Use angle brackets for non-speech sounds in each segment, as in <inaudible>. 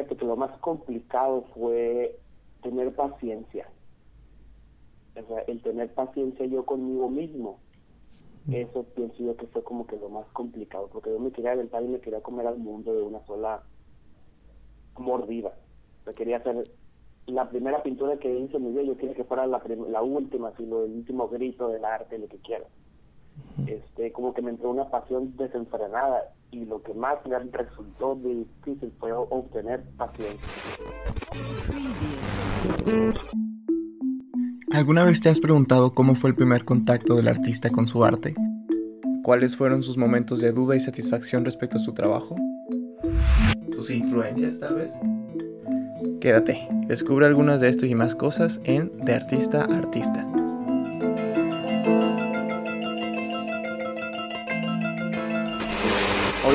fíjate que lo más complicado fue tener paciencia. O sea, el tener paciencia yo conmigo mismo. Eso pienso yo que fue como que lo más complicado, porque yo me quería aventar y me quería comer al mundo de una sola mordida. Yo quería hacer la primera pintura que hice en mi vida, yo quería que fuera la, la última, así, lo, el último grito del arte, lo que quiera. Este, como que me entró una pasión desenfrenada y lo que más me resultó difícil fue obtener paciencia. ¿Alguna vez te has preguntado cómo fue el primer contacto del artista con su arte? ¿Cuáles fueron sus momentos de duda y satisfacción respecto a su trabajo? ¿Sus influencias tal vez? Quédate, descubre algunas de esto y más cosas en De Artista a Artista.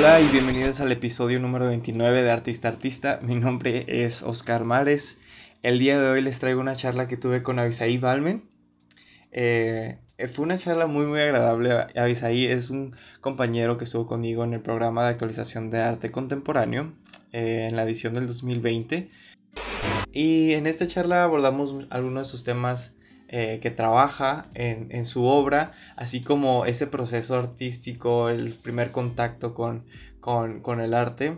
Hola y bienvenidos al episodio número 29 de Artista Artista. Mi nombre es Oscar Mares. El día de hoy les traigo una charla que tuve con Avisaí Balmen. Eh, fue una charla muy muy agradable. Avisaí es un compañero que estuvo conmigo en el programa de actualización de arte contemporáneo eh, en la edición del 2020. Y en esta charla abordamos algunos de sus temas eh, que trabaja en, su obra, así como ese proceso artístico, el primer contacto con, el arte.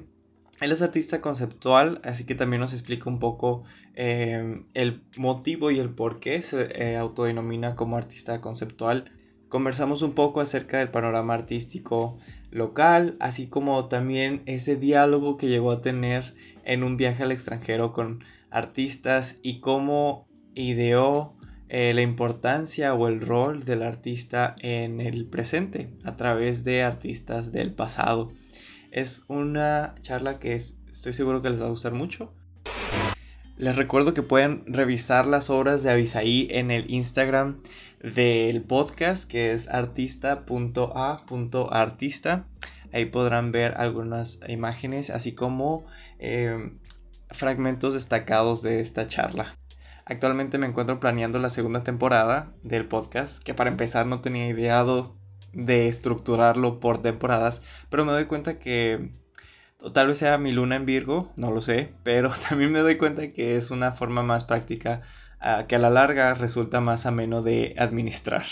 Él es artista conceptual, así que también nos explica un poco eh, el motivo y el por qué se eh, autodenomina como artista conceptual. Conversamos un poco acerca del panorama artístico local, así como también ese diálogo que llegó a tener en un viaje al extranjero con artistas y cómo ideó eh, la importancia o el rol del artista en el presente a través de artistas del pasado. Es una charla que estoy seguro que les va a gustar mucho. Les recuerdo que pueden revisar las obras de Avisaí en el Instagram del podcast que es artista.a.artista. Ahí podrán ver algunas imágenes así como eh, fragmentos destacados de esta charla. Actualmente me encuentro planeando la segunda temporada del podcast, que para empezar no tenía ideado de estructurarlo por temporadas, pero me doy cuenta que tal vez sea mi luna en Virgo, no lo sé, pero <laughs> también me doy cuenta que es una forma más práctica ah, que a la larga resulta más ameno de administrar.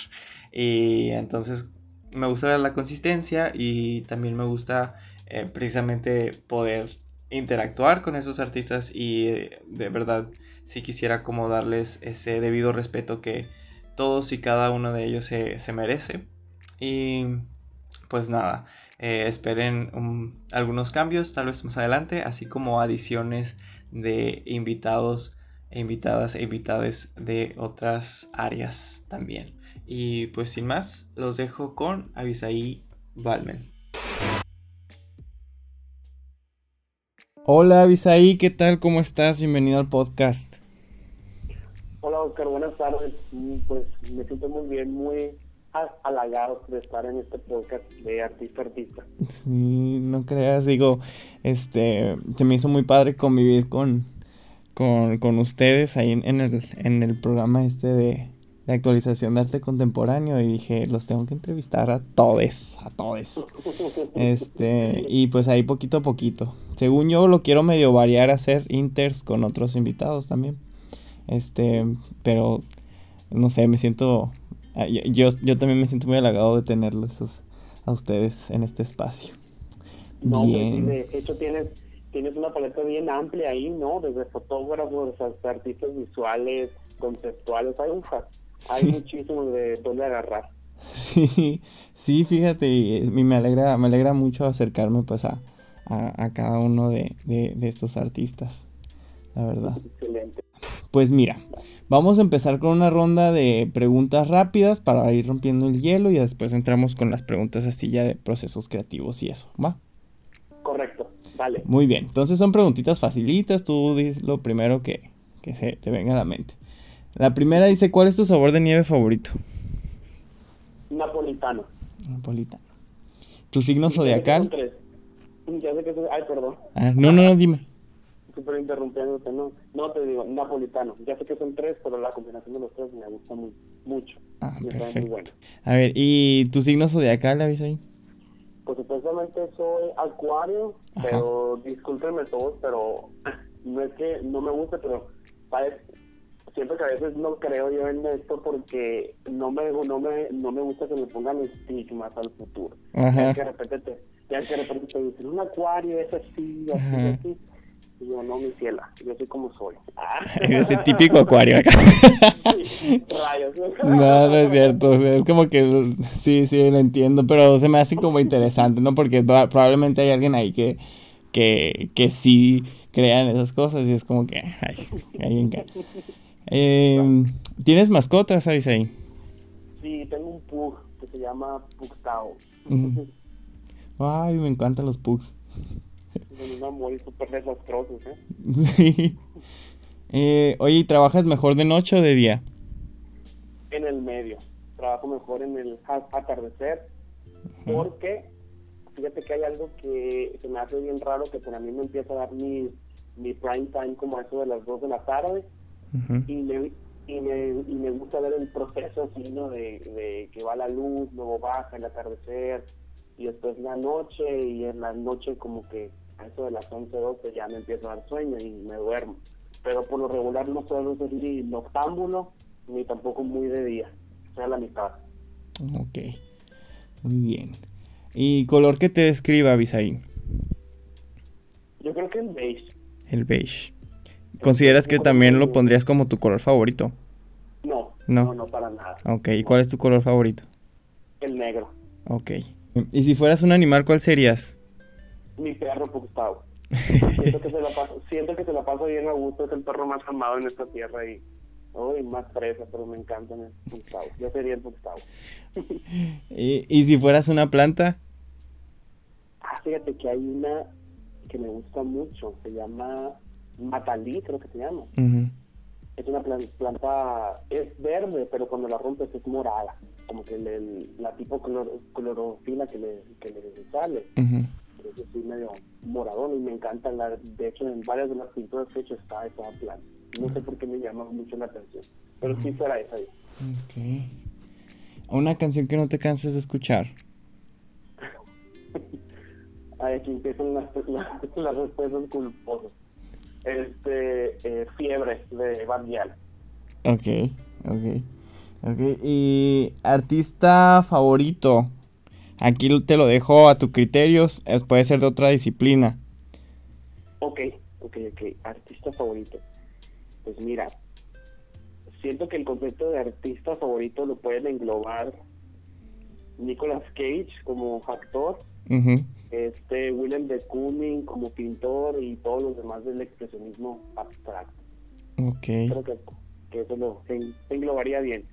Y entonces me gusta la consistencia y también me gusta eh, precisamente poder interactuar con esos artistas y eh, de verdad si quisiera como darles ese debido respeto que todos y cada uno de ellos se, merece. Y pues nada, eh, esperen algunos cambios tal vez más adelante, así como adiciones de invitados e invitadas e invitades de otras áreas también. Y pues sin más, los dejo con Avisaí Balmen. Hola Avisaí, ¿qué tal? ¿Cómo estás? Bienvenido al podcast. Hola Oscar, buenas tardes. Mm, pues me siento muy bien, muy halagado de estar en este podcast de artista artista. Sí, no creas, digo, este, se me hizo muy padre convivir con, con, ustedes ahí en, el, en el programa este de, de actualización de arte contemporáneo y dije, los tengo que entrevistar a todos, a todos. Este, y pues ahí poquito a poquito. Según yo lo quiero medio variar, hacer inters con otros invitados también. Este, pero no sé, me siento ah, yo, yo también me siento muy halagado de tenerlos a ustedes en este espacio. No, bien. de hecho tienes tienes una paleta bien amplia ahí, ¿no? Desde fotógrafos hasta artistas visuales, conceptuales, hay un hay muchísimo de dónde agarrar. Sí, sí, fíjate, me alegra, me alegra mucho acercarme pues a, a, cada uno de, de, estos artistas, la verdad. Excelente. Pues mira, vamos a empezar con una ronda de preguntas rápidas para ir rompiendo el hielo y después entramos con las preguntas así ya de procesos creativos y eso, ¿va? Correcto, vale. Muy bien, entonces son preguntitas facilitas, tú dices lo primero que, que se te venga a la mente. La primera dice, ¿cuál es tu sabor de nieve favorito? Napolitano. Napolitano. ¿Tu signo zodiacal? Ya sé que soy... Ay, perdón. Ah, no, no, no, dime. Súper interrumpiéndote, no. No te digo, napolitano. Ya sé que son tres, pero la combinación de los tres me gusta muy, mucho. Ah, perfecto. Muy bueno. A ver, ¿y tu signo zodiacal, la ahí? Pues supuestamente soy acuario, pero discúlpenme todos, pero no es que no me guste, pero ¿sabes? Siento que a veces no creo yo en esto porque no me no me, no me gusta que me pongan estigmas al futuro. Ya que de repente te, ya que de repente te dicen un acuario es así, así, así. Y yo, no, mi ciela, yo soy como soy. <laughs> Ese típico acuario <laughs> acá. Rayos. No, no es cierto. es como que sí, sí, lo entiendo, pero se me hace como interesante, ¿no? Porque probablemente hay alguien ahí que, que, que sí crean esas cosas y es como que, ay, alguien que... Eh, ¿Tienes mascotas, ahí? Sí, tengo un pug que se llama Pugtao. Ay, me encantan los pugs. Son un amor súper desastrosos, ¿eh? Sí. Eh, oye, ¿y trabajas mejor de noche o de día? En el medio. Trabajo mejor en el atardecer. Porque, fíjate que hay algo que se me hace bien raro, que para mí me empieza a dar mi, mi prime time como eso de las 2 de la tarde y, me, y, me, y me gusta ver el proceso así, ¿no? De, que va la luz, luego baja el atardecer y después la noche y en la noche como que a eso de las 11, 12 ya me empiezo a dar sueño y me duermo. Pero por lo regular no suelo ser ni noctámbulo ni tampoco muy de día, o sea, la mitad. Ok, muy bien. ¿Y color que te describa, Abisaí? Yo creo que el beige. El beige. ¿Consideras que también lo pondrías como tu color favorito? No, no, no, para nada. Ok, ¿y cuál es tu color favorito? El negro. Ok. ¿Y si fueras un animal, cuál serías? Mi perro Gustavo. <laughs> siento, que se la paso, siento que se la paso bien a gusto, es el perro más amado en esta tierra y Uy, más presa, pero me encanta el Gustavo. Yo sería el Gustavo. <laughs> ¿Y, ¿Y si fueras una planta? Ah, fíjate que hay una que me gusta mucho, se llama matalí, creo que se llama. Es una planta, es verde, pero cuando la rompes es morada, como que la tipo clorofila que le, que le sale. es medio moradón y me encanta, la, de hecho en varias de las pinturas que he hecho está esa planta. No sé por qué me llama mucho la atención, pero sí fuera esa. Ok. Una canción que no te canses de escuchar. <laughs> aquí empiezan las, las, <laughs> las respuestas culposas este, eh, Fiebre de Van Ok, ok. Ok, y artista favorito. Aquí te lo dejo a tu criterios, puede ser de otra disciplina. Ok, ok, ok. Artista favorito. Pues mira, siento que el concepto de artista favorito lo pueden englobar Nicolas Cage como actor, este William de Kooning como pintor y todos los demás del expresionismo abstracto. Ok. Creo que, eso lo englobaría bien.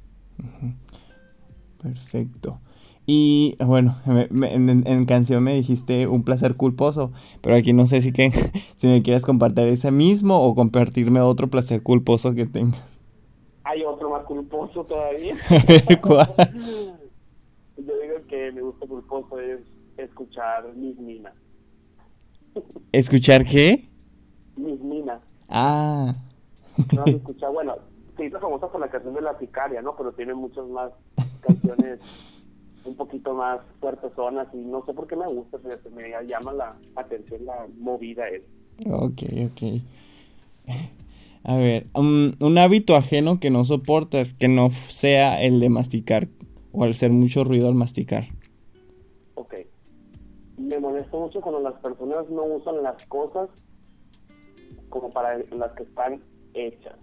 Perfecto. Y bueno, en, canción me dijiste un placer culposo, pero aquí no sé si, que, <laughs> si me quieres compartir ese mismo o compartirme otro placer culposo que tengas. Hay otro más culposo todavía. <laughs> ¿Cuál? Yo digo que me gusta culposo es escuchar Mis Minas. ¿Escuchar qué? Mis Minas. Ah. No, escucha, bueno, se hizo famosa por la canción de La Sicaria, ¿no? Pero tiene muchas más canciones un poquito más fuertes zonas y no sé por qué me gusta, fíjate, me llama la atención la movida es. Ok, ok. A ver, un, un hábito ajeno que no soportas, que no sea el de masticar o al hacer mucho ruido al masticar me molesta mucho cuando las personas no usan las cosas como para las que están hechas.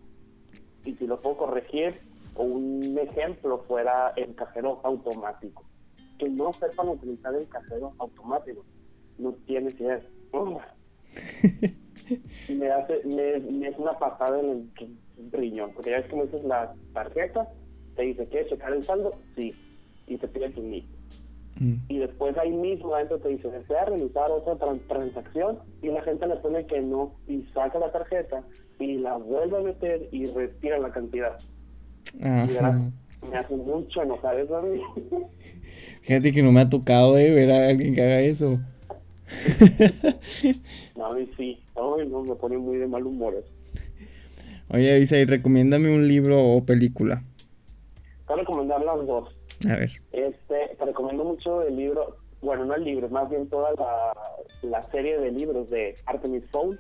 Y si lo puedo corregir, un ejemplo fuera el cajero automático. Que no sepan utilizar el cajero automático. No tiene idea. <laughs> me hace, me, es una pasada en el riñón, porque ya ves que me dices la tarjeta, te dice, ¿quieres checar el saldo? Sí, y te pide tu NIP Mm. Y después ahí mismo adentro te dice, desea realizar otra transacción y la gente le pone que no y saca la tarjeta y la vuelve a meter y retira la cantidad. me hace mucho enojar eso a mí. <laughs> Fíjate que no me ha tocado de ver a alguien que haga eso. <laughs> no, a mí sí. no, me pone muy de mal humor eso. Oye, Isaí, recomiéndame un libro o película. Te voy a recomendar las dos. A ver. Este, te recomiendo mucho el libro, bueno, no el libro, más bien toda la, serie de libros de Artemis Fowl.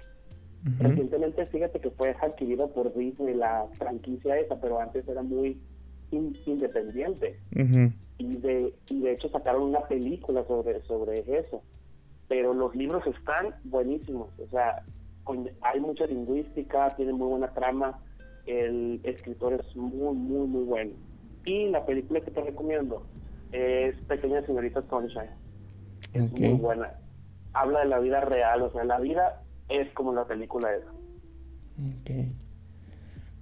Recientemente, fíjate que fue adquirida por Disney la franquicia esa, pero antes era muy independiente. y, de, y de hecho sacaron una película sobre, sobre eso. Pero los libros están buenísimos. O sea, hay mucha lingüística, tiene muy buena trama. El escritor es muy, muy, muy bueno. Y la película que te recomiendo es Pequeña Señorita Sunshine. Es muy buena. Habla de la vida real, o sea, la vida es como la película esa. Ok.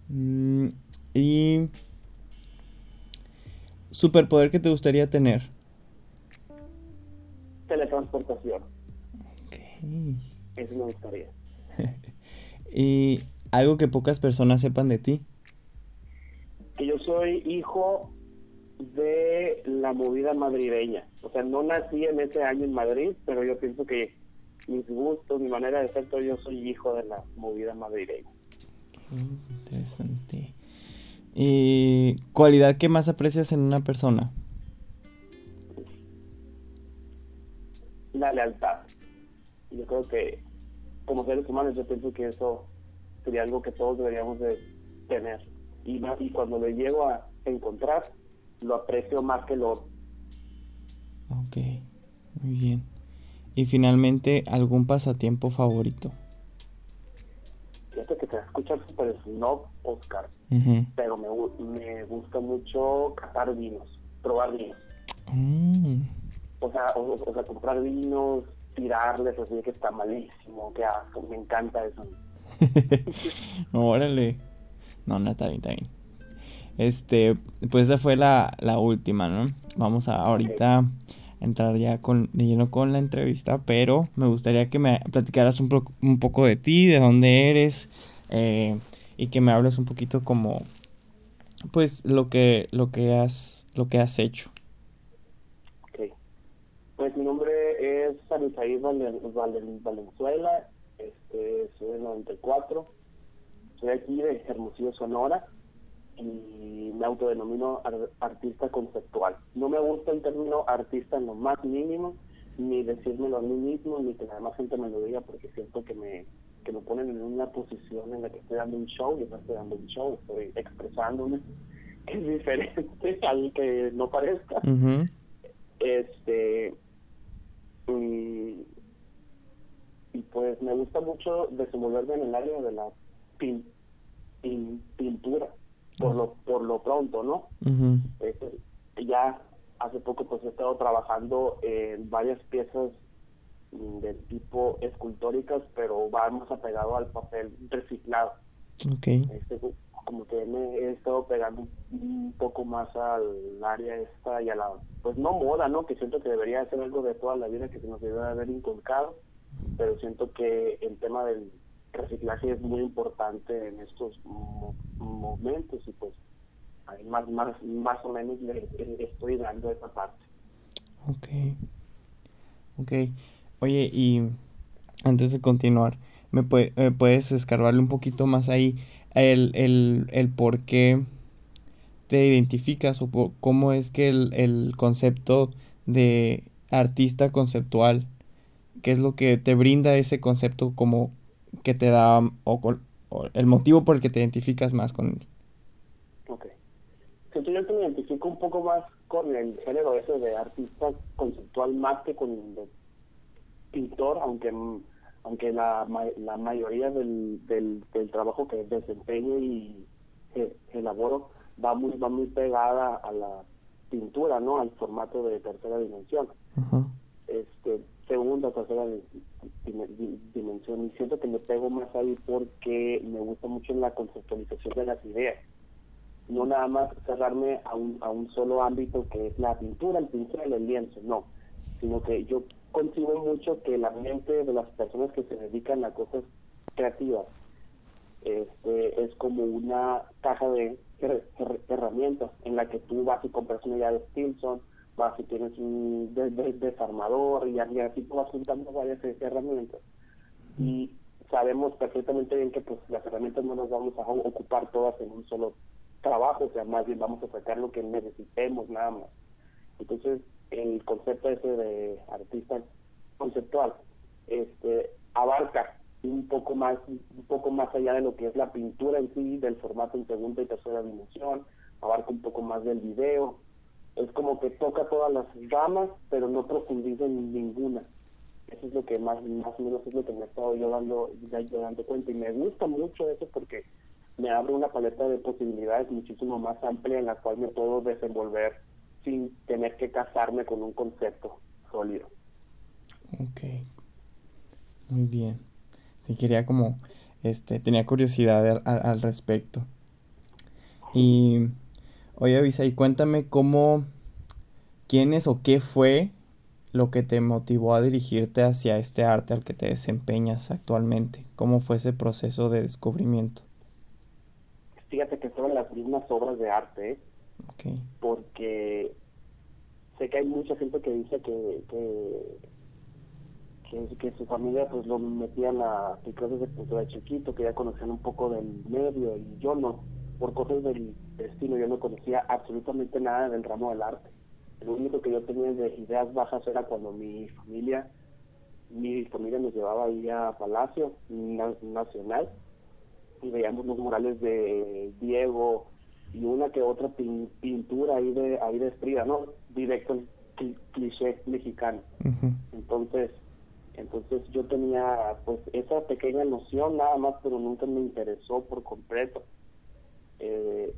Mm, y superpoder que te gustaría tener. Teletransportación. Ok. Eso me gustaría. <laughs> y algo que pocas personas sepan de ti. Que yo soy hijo de la movida madrileña. O sea, no nací en ese año en Madrid, pero yo pienso que mis gustos, mi manera de ser, yo soy hijo de la movida madrileña. interesante. ¿Y cualidad que más aprecias en una persona? La lealtad. Yo creo que como seres humanos yo pienso que eso sería algo que todos deberíamos de tener. Y, y cuando lo llego a encontrar, lo aprecio más que lo otro. Ok, muy bien. Y finalmente, ¿algún pasatiempo favorito? Fíjate que te escuchar súper snob, Oscar, pero me, me gusta mucho catar vinos, probar vinos. Mm. O, sea, o, sea, comprar vinos, tirarles, así que está malísimo, que asco, me encanta eso. <laughs> Órale. No, no, está bien, está bien. Este, pues esa fue la, la última, ¿no? Vamos a ahorita entrar ya con, de lleno con la entrevista, pero me gustaría que me platicaras un, un poco de ti, de dónde eres, eh, y que me hables un poquito como, pues, lo que, lo que has, lo que has hecho. Ok. Pues mi nombre es Sanisaí Valenzuela, este, soy del 94, soy aquí de Hermosillo, Sonora y me autodenomino artista conceptual. No me gusta el término artista en lo más mínimo, ni decírmelo a mí mismo, ni que la demás gente me lo diga, porque siento que me, que me ponen en una posición en la que estoy dando un show, y no estoy dando un show, estoy expresándome, <laughs> es diferente <laughs> al que no parezca. Este. Y, pues me gusta mucho desenvolverme en el área de la pintura por lo por lo pronto, ¿no? Este, ya hace poco pues he estado trabajando en varias piezas del tipo escultóricas, pero va más apegado al papel reciclado. Okay. Este, como que me he estado pegando un poco más al área esta y a la, pues no moda, ¿no? Que siento que debería ser algo de toda la vida que se nos debe haber inculcado, pero siento que el tema del reciclaje es muy importante en estos momentos y pues más, más, más o menos le, estoy dando esa parte. Ok. Ok. Oye, y antes de continuar, ¿me, puedes escarbarle un poquito más ahí el, el, el por qué te identificas o cómo es que el, el concepto de artista conceptual, qué es lo que te brinda ese concepto como que te da o, el motivo por el que te identificas más con él. Ok. yo me identifico un poco más con el género ese de artista conceptual más que con el de pintor, aunque aunque la, la mayoría del, del, trabajo que desempeño y elaboro va muy va muy pegada a la pintura, ¿no? Al formato de tercera dimensión. Este, segunda, tercera dimensión y siento que me pego más ahí porque me gusta mucho la conceptualización de las ideas. No nada más cerrarme a un, a un solo ámbito que es la pintura, el pincel, el lienzo, no, sino que yo consigo mucho que la mente de las personas que se dedican a cosas creativas este, es como una caja de herramientas en la que tú vas y compras una idea de Stilson, vas si tienes un desarmador y así tú vas juntando varias herramientas. Y sabemos perfectamente bien que pues las herramientas no nos vamos a ocupar todas en un solo trabajo, o sea, más bien vamos a sacar lo que necesitemos nada más. Entonces, el concepto ese de artista conceptual este abarca un poco más un poco más allá de lo que es la pintura en sí, del formato en segunda y tercera dimensión, abarca un poco más del video. Es como que toca todas las ramas, pero no profundiza en ninguna. Eso es lo que más, más o menos es lo que me he estado yo dando, dando cuenta. Y me gusta mucho eso porque me abre una paleta de posibilidades muchísimo más amplia en la cual me puedo desenvolver sin tener que casarme con un concepto sólido. Ok, muy bien. Sí, quería como, este, tenía curiosidad al, respecto. Y, oye, Avisa, y cuéntame cómo, quién es o qué fue lo que te motivó a dirigirte hacia este arte al que te desempeñas actualmente. ¿Cómo fue ese proceso de descubrimiento? Fíjate que son las mismas obras de arte, ¿eh? porque sé que hay mucha gente que dice que, que que, su familia pues lo metían a clases de pintura de chiquito, que ya conocían un poco del medio y yo no, por cosas del destino, yo no conocía absolutamente nada del ramo del arte. Lo único que yo tenía de ideas bajas era cuando mi familia, mi familia nos llevaba ahí a Palacio Nacional y veíamos los murales de Diego y una que otra pintura ahí de ahí de Esprida, ¿no? Directo el cliché mexicano. Entonces, entonces yo tenía pues esa pequeña noción nada más, pero nunca me interesó por completo. Eh,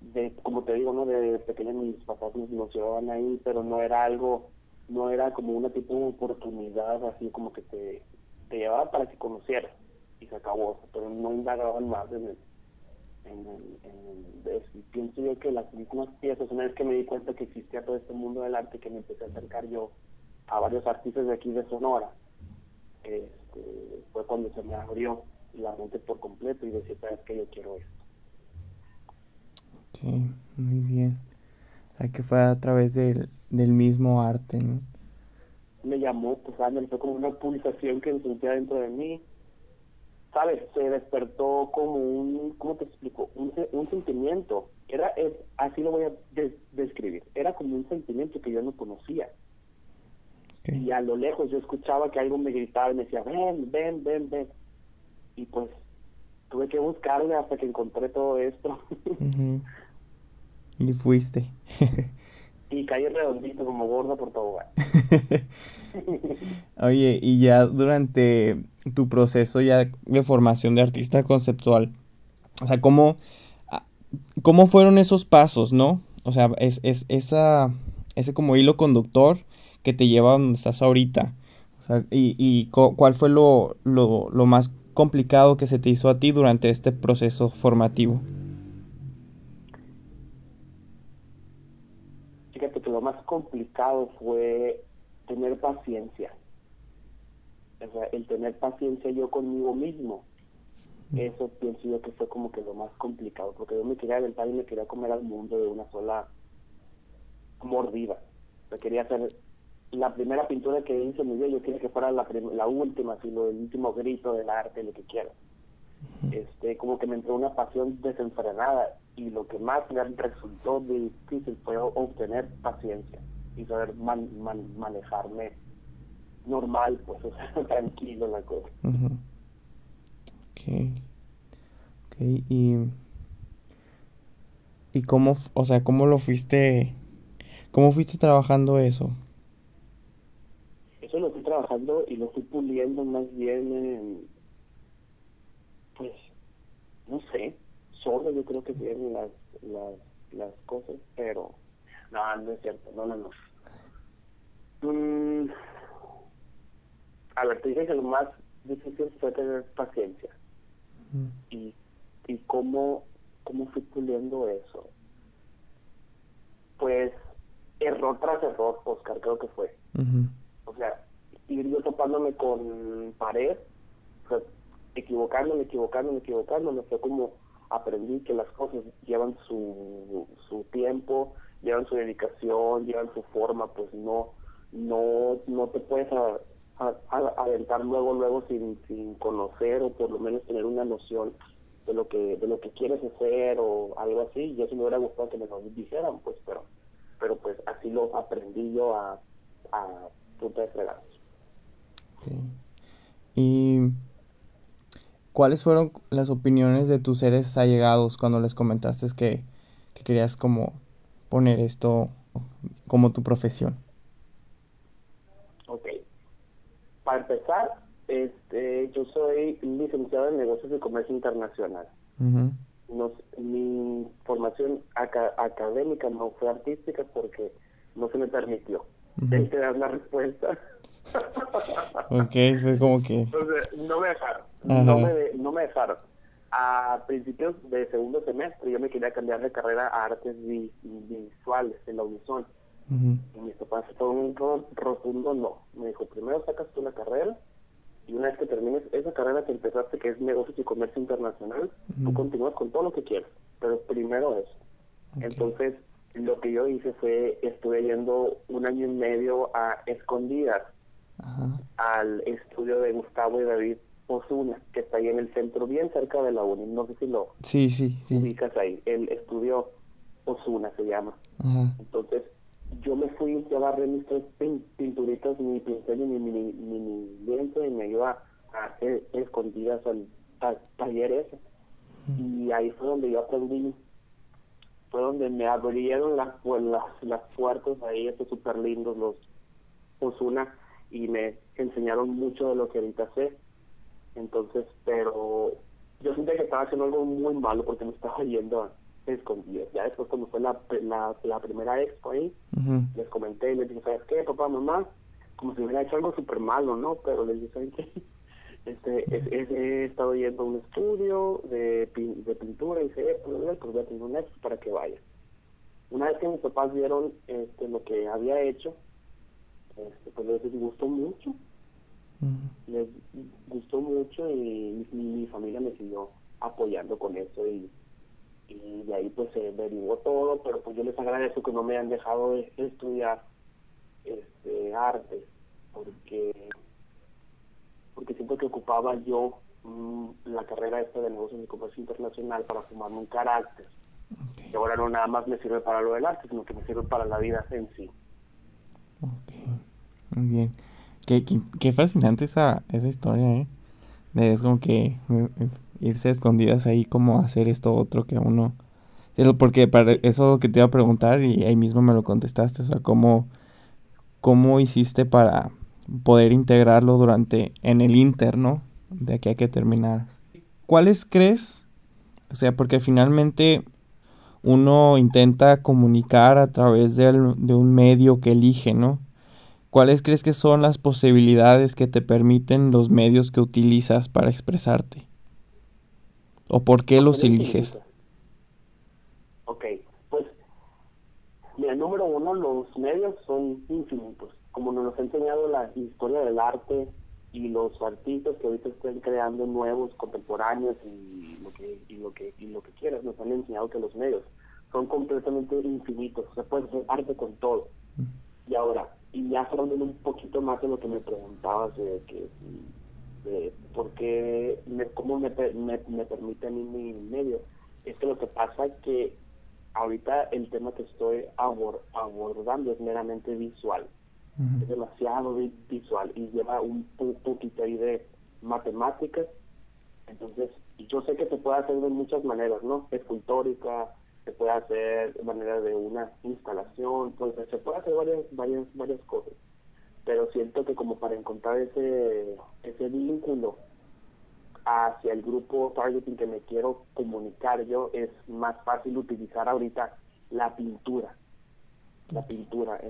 de, como te digo, ¿no? De pequeña mis papás nos, llevaban ahí, pero no era algo, no era como una tipo de oportunidad así como que te, te llevaba para que conocieras y se acabó, pero no indagaban más en el, en el, y pienso yo que las mismas piezas, una vez que me di cuenta que existía todo este mundo del arte, que me empecé a acercar yo a varios artistas de aquí de Sonora, este, fue cuando se me abrió la mente por completo y decía, sabes que yo quiero esto. Muy bien. O sea, que fue a través del, del mismo arte, ¿no? Me llamó, pues, me fue como una pulsación que sentía dentro de mí. ¿Sabes? Se despertó como un, ¿cómo te explico? Un, un sentimiento. Era, es, así lo voy a describir. Era como un sentimiento que yo no conocía y a lo lejos yo escuchaba que algo me gritaba y me decía, ven, ven, ven, ven. Y pues tuve que buscarle hasta que encontré todo esto. <laughs> Y fuiste. y caí redondito como gordo por todo. <laughs> Oye, y ya durante tu proceso ya de formación de artista conceptual, o sea, ¿cómo, cómo fueron esos pasos, no? O sea, es, es esa, ese como hilo conductor que te lleva a donde estás ahorita? O sea, y, y cuál fue lo, lo, lo más complicado que se te hizo a ti durante este proceso formativo? Fíjate que lo más complicado fue tener paciencia. O sea, el tener paciencia yo conmigo mismo. Eso pienso yo que fue como que lo más complicado, porque yo me quería aventar y me quería comer al mundo de una sola mordida. Me quería hacer la primera pintura que hice en mi vida, yo quería que fuera la, la última, sino el último grito del arte, lo que quiera. Este, como que me entró una pasión desenfrenada y lo que más me resultó difícil fue obtener paciencia y saber manejarme normal, pues, o sea, <laughs> tranquilo la cosa. okay Ok, y, y cómo, o sea, cómo lo fuiste, cómo fuiste trabajando eso? lo estoy trabajando y lo estoy puliendo más bien en, pues, no sé, solo yo creo que vienen las, las, las cosas, pero no, no es cierto, no, no, no. Mm, a ver, te dije que lo más difícil fue tener paciencia. Y, y cómo, cómo fui puliendo eso. Pues error tras error, Oscar, creo que fue. O sea, ir yo topándome con pared, o sea, equivocándome, equivocándome, equivocándome, fue como aprendí que las cosas llevan su, su tiempo, llevan su dedicación, llevan su forma, pues no, no, no te puedes a, aventar luego, luego sin, sin conocer o por lo menos tener una noción de lo que, de lo que quieres hacer o algo así, yo sí me hubiera gustado que me lo dijeran, pues, pero, pero pues así lo aprendí yo a, a punta de fregados. Y ¿cuáles fueron las opiniones de tus seres allegados cuando les comentaste que, que querías como poner esto como tu profesión? Ok. Para empezar, este, yo soy licenciado en negocios de comercio internacional. mi formación académica no fue artística porque no se me permitió. Uh te dar la respuesta. ok, fue como que... no me dejaron. No me, no me dejaron. A principios de segundo semestre yo me quería cambiar de carrera a artes visuales en la Unison. Y mis papás fue un rotundo no. Me dijo, primero sacas tú la carrera y una vez que termines esa carrera que empezaste, que es negocios y comercio internacional, tú continúas con todo lo que quieras, pero primero eso. Entonces, lo que yo hice fue, estuve yendo un año y medio a escondidas al estudio de Gustavo y David Osuna, que está ahí en el centro, bien cerca de la UNI. No sé si lo sí, sí, sí. ubicas ahí. El estudio Osuna se llama. Entonces, yo me fui, yo agarré mis tres pinturitas, mi pincel y mi mini, y me ayudó a, hacer escondidas al, taller ese. Y ahí fue donde yo aprendí, fue donde me abrieron las, pues, las, las puertas ahí, estos súper lindos, los Osuna, y me enseñaron mucho de lo que ahorita sé. Entonces, pero yo sentí que estaba haciendo algo muy malo porque me estaba yendo a escondidas. Ya después cuando fue la, la, primera expo ahí, les comenté y les dije, ¿sabes qué, papá, mamá? Como si hubiera hecho algo súper malo, ¿no? Pero les dije, ¿saben qué? <laughs> Este, he estado yendo a un estudio de, de pintura y dije, pues voy a tener un expo para que vaya. Una vez que mis papás vieron este, lo que había hecho, este, pues les gustó mucho. Les gustó mucho y mi familia me siguió apoyando con eso y y de ahí pues se derivó todo, pero pues yo les agradezco que no me han dejado de estudiar este arte, porque porque siento que ocupaba yo mm, la carrera esta de negocios y comercio internacional para formarme un carácter. Y ahora no nada más me sirve para lo del arte, sino que me sirve para la vida en sí. Muy bien. Qué, fascinante esa, esa historia, ¿eh? Es como que irse escondidas ahí como hacer esto otro que uno porque para eso que te iba a preguntar y ahí mismo me lo contestaste o sea cómo cómo hiciste para poder integrarlo durante en el interno de aquí a que terminaras. Cuáles crees o sea porque finalmente uno intenta comunicar a través de, de un medio que elige no ¿Cuáles crees que son las posibilidades que te permiten los medios que utilizas para expresarte? ¿O por qué los eliges? Ok, pues, mira, número uno, los medios son infinitos. Como nos ha enseñado la historia del arte y los artistas que ahorita están creando nuevos, contemporáneos y lo que, y lo que, y lo que quieras, nos han enseñado que los medios son completamente infinitos. Se puede hacer arte con todo. Y ahora, y ya hablando un poquito más de lo que me preguntabas de que de por qué, me, cómo me, me, me permite a mí mi medio. Es que lo que pasa es que ahorita el tema que estoy abordando es meramente visual. Es demasiado visual y lleva un poquito ahí de matemáticas. Entonces, yo sé que se puede hacer de muchas maneras, ¿no? Escultórica, se puede hacer de manera de una instalación, pues se puede hacer varias, varias, varias cosas pero siento que como para encontrar ese, ese vínculo hacia el grupo targeting que me quiero comunicar yo, es más fácil utilizar ahorita la pintura. La pintura.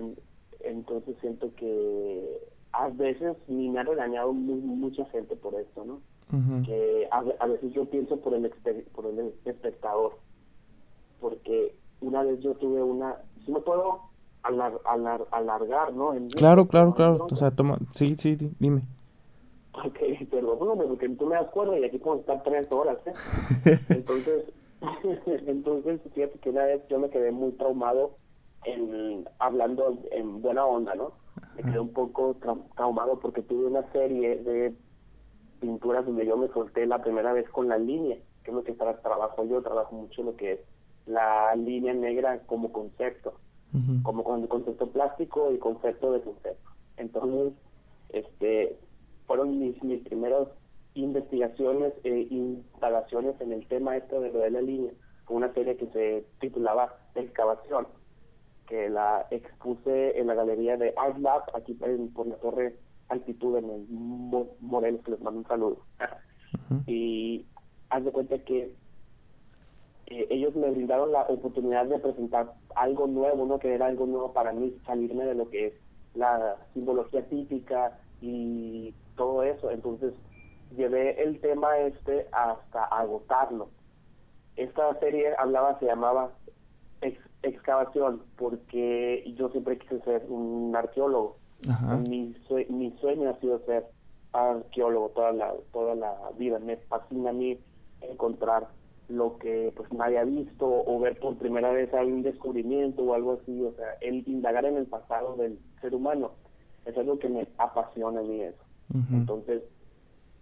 entonces siento que a veces ni me ha regañado mucha gente por esto, ¿no? Que a, veces yo pienso por el, por el espectador. Porque una vez yo tuve una... Si me puedo alar, alargar, ¿no? claro, claro, claro. O sea, toma, sí, sí, dime. Ok, <laughs> bueno, porque tú me das cuerda y aquí puedo estar tres horas, ¿eh? <laughs> entonces, <laughs> entonces, fíjate que una vez yo me quedé muy traumado en hablando en buena onda, ¿no? Me quedé un poco traumado porque tuve una serie de pinturas donde yo me solté la primera vez con la línea, que es lo que trabajo yo, trabajo mucho lo que es la línea negra como concepto como con el concepto plástico y concepto de concepto. Entonces, este, fueron mis, mis primeros investigaciones e instalaciones en el tema este de lo de la línea, con una serie que se titulaba Excavación, que la expuse en la galería de Art Lab, aquí por la torre altitud en el Morelos, que les mando un saludo. Y haz de cuenta que eh, ellos me brindaron la oportunidad de presentar algo nuevo, ¿no? Que era algo nuevo para mí, salirme de lo que es la simbología típica y todo eso. Entonces, llevé el tema este hasta agotarlo. Esta serie hablaba, se llamaba excavación, porque yo siempre quise ser un arqueólogo. Mi, mi sueño ha sido ser arqueólogo toda la, toda la vida. Me fascina a mí encontrar lo que pues nadie ha visto o ver por primera vez algún descubrimiento o algo así, o sea, el indagar en el pasado del ser humano es algo que me apasiona a mí eso. Entonces,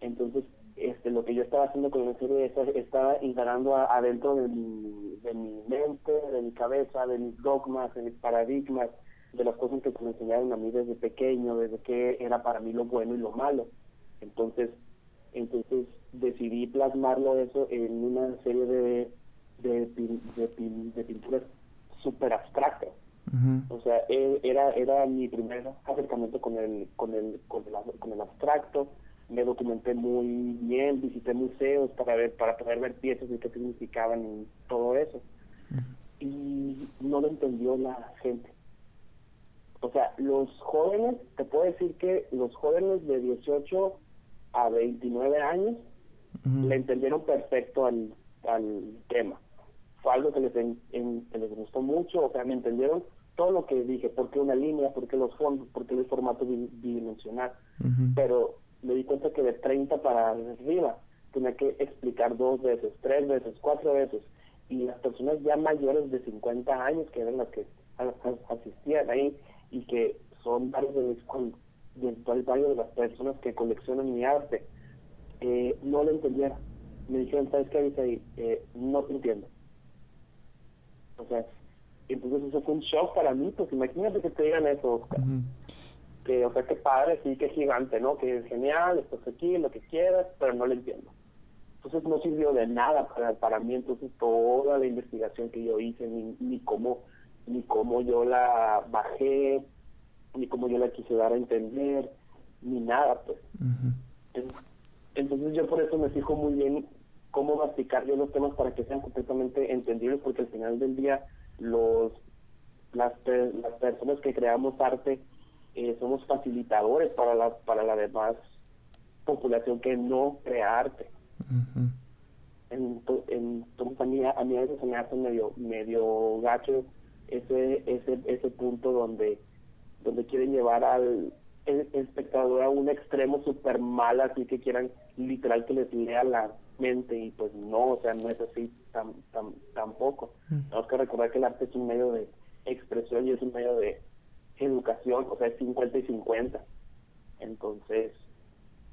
entonces este lo que yo estaba haciendo con la serie estaba indagando adentro de mi, de mi mente, de mi cabeza, de mis dogmas, de mis paradigmas, de las cosas que me enseñaron a mí desde pequeño, desde que era para mí lo bueno y lo malo. Entonces, entonces decidí plasmarlo eso en una serie de, de, de, pinturas súper abstractas. O sea, e, era, era mi primer acercamiento con el, con el, con el, con el abstracto. Me documenté muy bien, visité museos para ver, para poder ver piezas y qué significaban y todo eso. Y no lo entendió la gente. O sea, los jóvenes, te puedo decir que los jóvenes de 18 a 29 años le entendieron perfecto al, al tema. Fue algo que les, les gustó mucho, o sea, me entendieron todo lo que dije, por qué una línea, por qué los fondos, por qué el formato bidimensional. Pero me di cuenta que de 30 para arriba tenía que explicar dos veces, tres veces, cuatro veces. Y las personas ya mayores de 50 años, que eran las que asistían ahí y que son varios de mis de varios de las personas que coleccionan mi arte, eh, no lo entendiera. Me dijeron, ¿sabes qué dice ahí? Eh, no te entiendo. O sea, entonces eso fue un shock para mí, pues imagínate que te digan eso, Oscar. Que, o sea, que padre, sí, que gigante, ¿no? Que es genial, estás aquí, lo que quieras, pero no lo entiendo. Entonces no sirvió de nada para, para mí, entonces toda la investigación que yo hice, ni, ni cómo ni cómo yo la bajé, ni cómo yo la quise dar a entender, ni nada, pues. Entonces yo por eso me fijo muy bien cómo masticar yo los temas para que sean completamente entendibles, porque al final del día los las, las personas que creamos arte eh, somos facilitadores para la, para la demás población que no crea arte. entonces a mí, a mí a veces se me hace medio, medio gacho ese, ese, ese punto donde, donde quieren llevar al espectador a un extremo súper mal, así que quieran literal que les lea la mente y pues no, o sea, no es así tan, tan, tampoco. Tenemos que recordar que el arte es un medio de expresión y es un medio de educación, o sea, es 50 y 50. Entonces,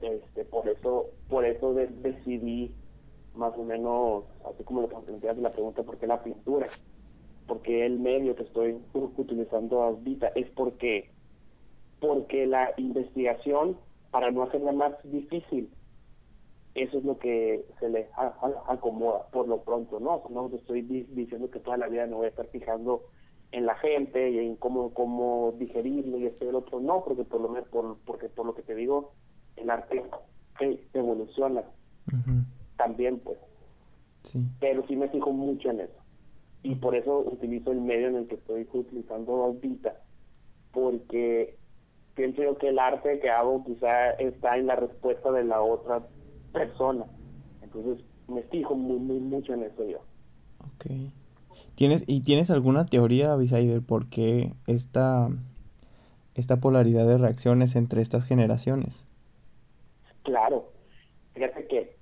este, por eso, por eso decidí más o menos, así como lo planteas la pregunta, ¿por qué la pintura? porque el medio que estoy utilizando ahorita es porque porque la investigación para no hacerla más difícil eso es lo que se le acomoda por lo pronto no no estoy diciendo que toda la vida no voy a estar fijando en la gente y en cómo cómo digerirlo y esto y el otro no porque por lo por, porque por lo que te digo el arte evoluciona también pues. Sí. pero sí me fijo mucho en eso. Y por eso utilizo el medio en el que estoy utilizando ahorita, porque pienso que el arte que hago quizá está en la respuesta de la otra persona. Entonces me fijo muy, muy mucho en eso yo. Ok. ¿Tienes, ¿Y tienes alguna teoría, Abisai, por qué esta, esta polaridad de reacciones entre estas generaciones? Claro. Fíjate que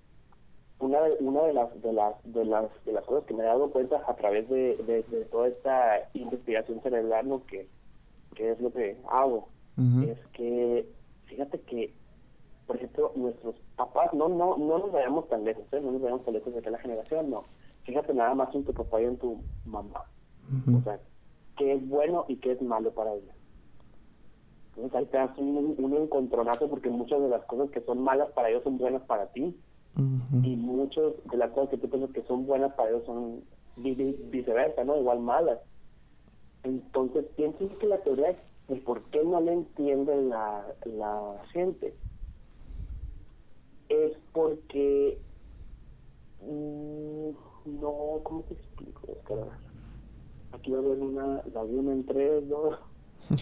una de, una de las de las de las de las cosas que me he dado cuenta a través de, de, toda esta investigación cerebral lo que, es lo que hago es que fíjate que por ejemplo nuestros papás no no no nos vayamos tan lejos ¿eh? no nos vayamos tan lejos de la generación no fíjate nada más en tu papá y en tu mamá o sea qué es bueno y qué es malo para ellos Entonces ahí te das un, un encontronazo porque muchas de las cosas que son malas para ellos son buenas para ti. Y muchas de las cosas que tú piensas que son buenas para ellos son viceversa, ¿no? Igual malas. Entonces pienso que la teoría de por qué no le entiende la, la gente es porque mm, no, ¿cómo te explico? Aquí va a haber una laguna entre dos. <laughs>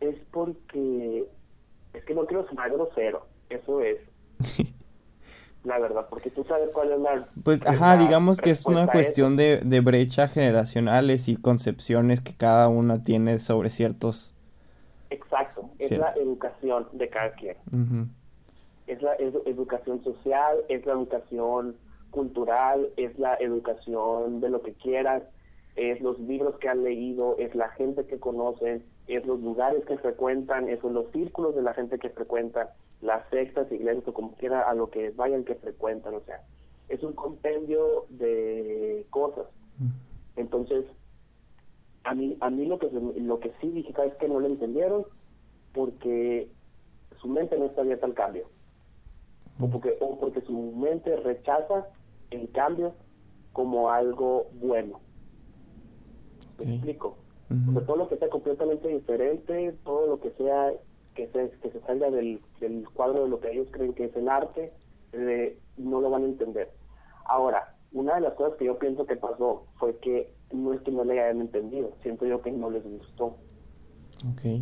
es porque es que no quiero sonar grosero, eso es. <laughs> la verdad, porque tú sabes cuál es la... Pues, ajá, digamos que es una cuestión de, de brecha generacionales y concepciones que cada una tiene sobre ciertos... Exacto, es la educación de cada quien. Es la educación social, es la educación cultural, es la educación de lo que quieras, es los libros que han leído, es la gente que conocen, es los lugares que frecuentan, es los círculos de la gente que frecuentan, las sectas, iglesias o como quiera a lo que vayan que frecuentan, o sea, es un compendio de cosas. Entonces, a mí, a mí lo que lo que sí dije es que no lo entendieron porque su mente no está abierta al cambio. O porque, o porque su mente rechaza el cambio como algo bueno. ¿Me explico? todo lo que sea completamente diferente, todo lo que sea que se, que se salga del, del cuadro de lo que ellos creen que es el arte, eh, no lo van a entender. Ahora, una de las cosas que yo pienso que pasó fue que no es que no le hayan entendido, siento yo que no les gustó.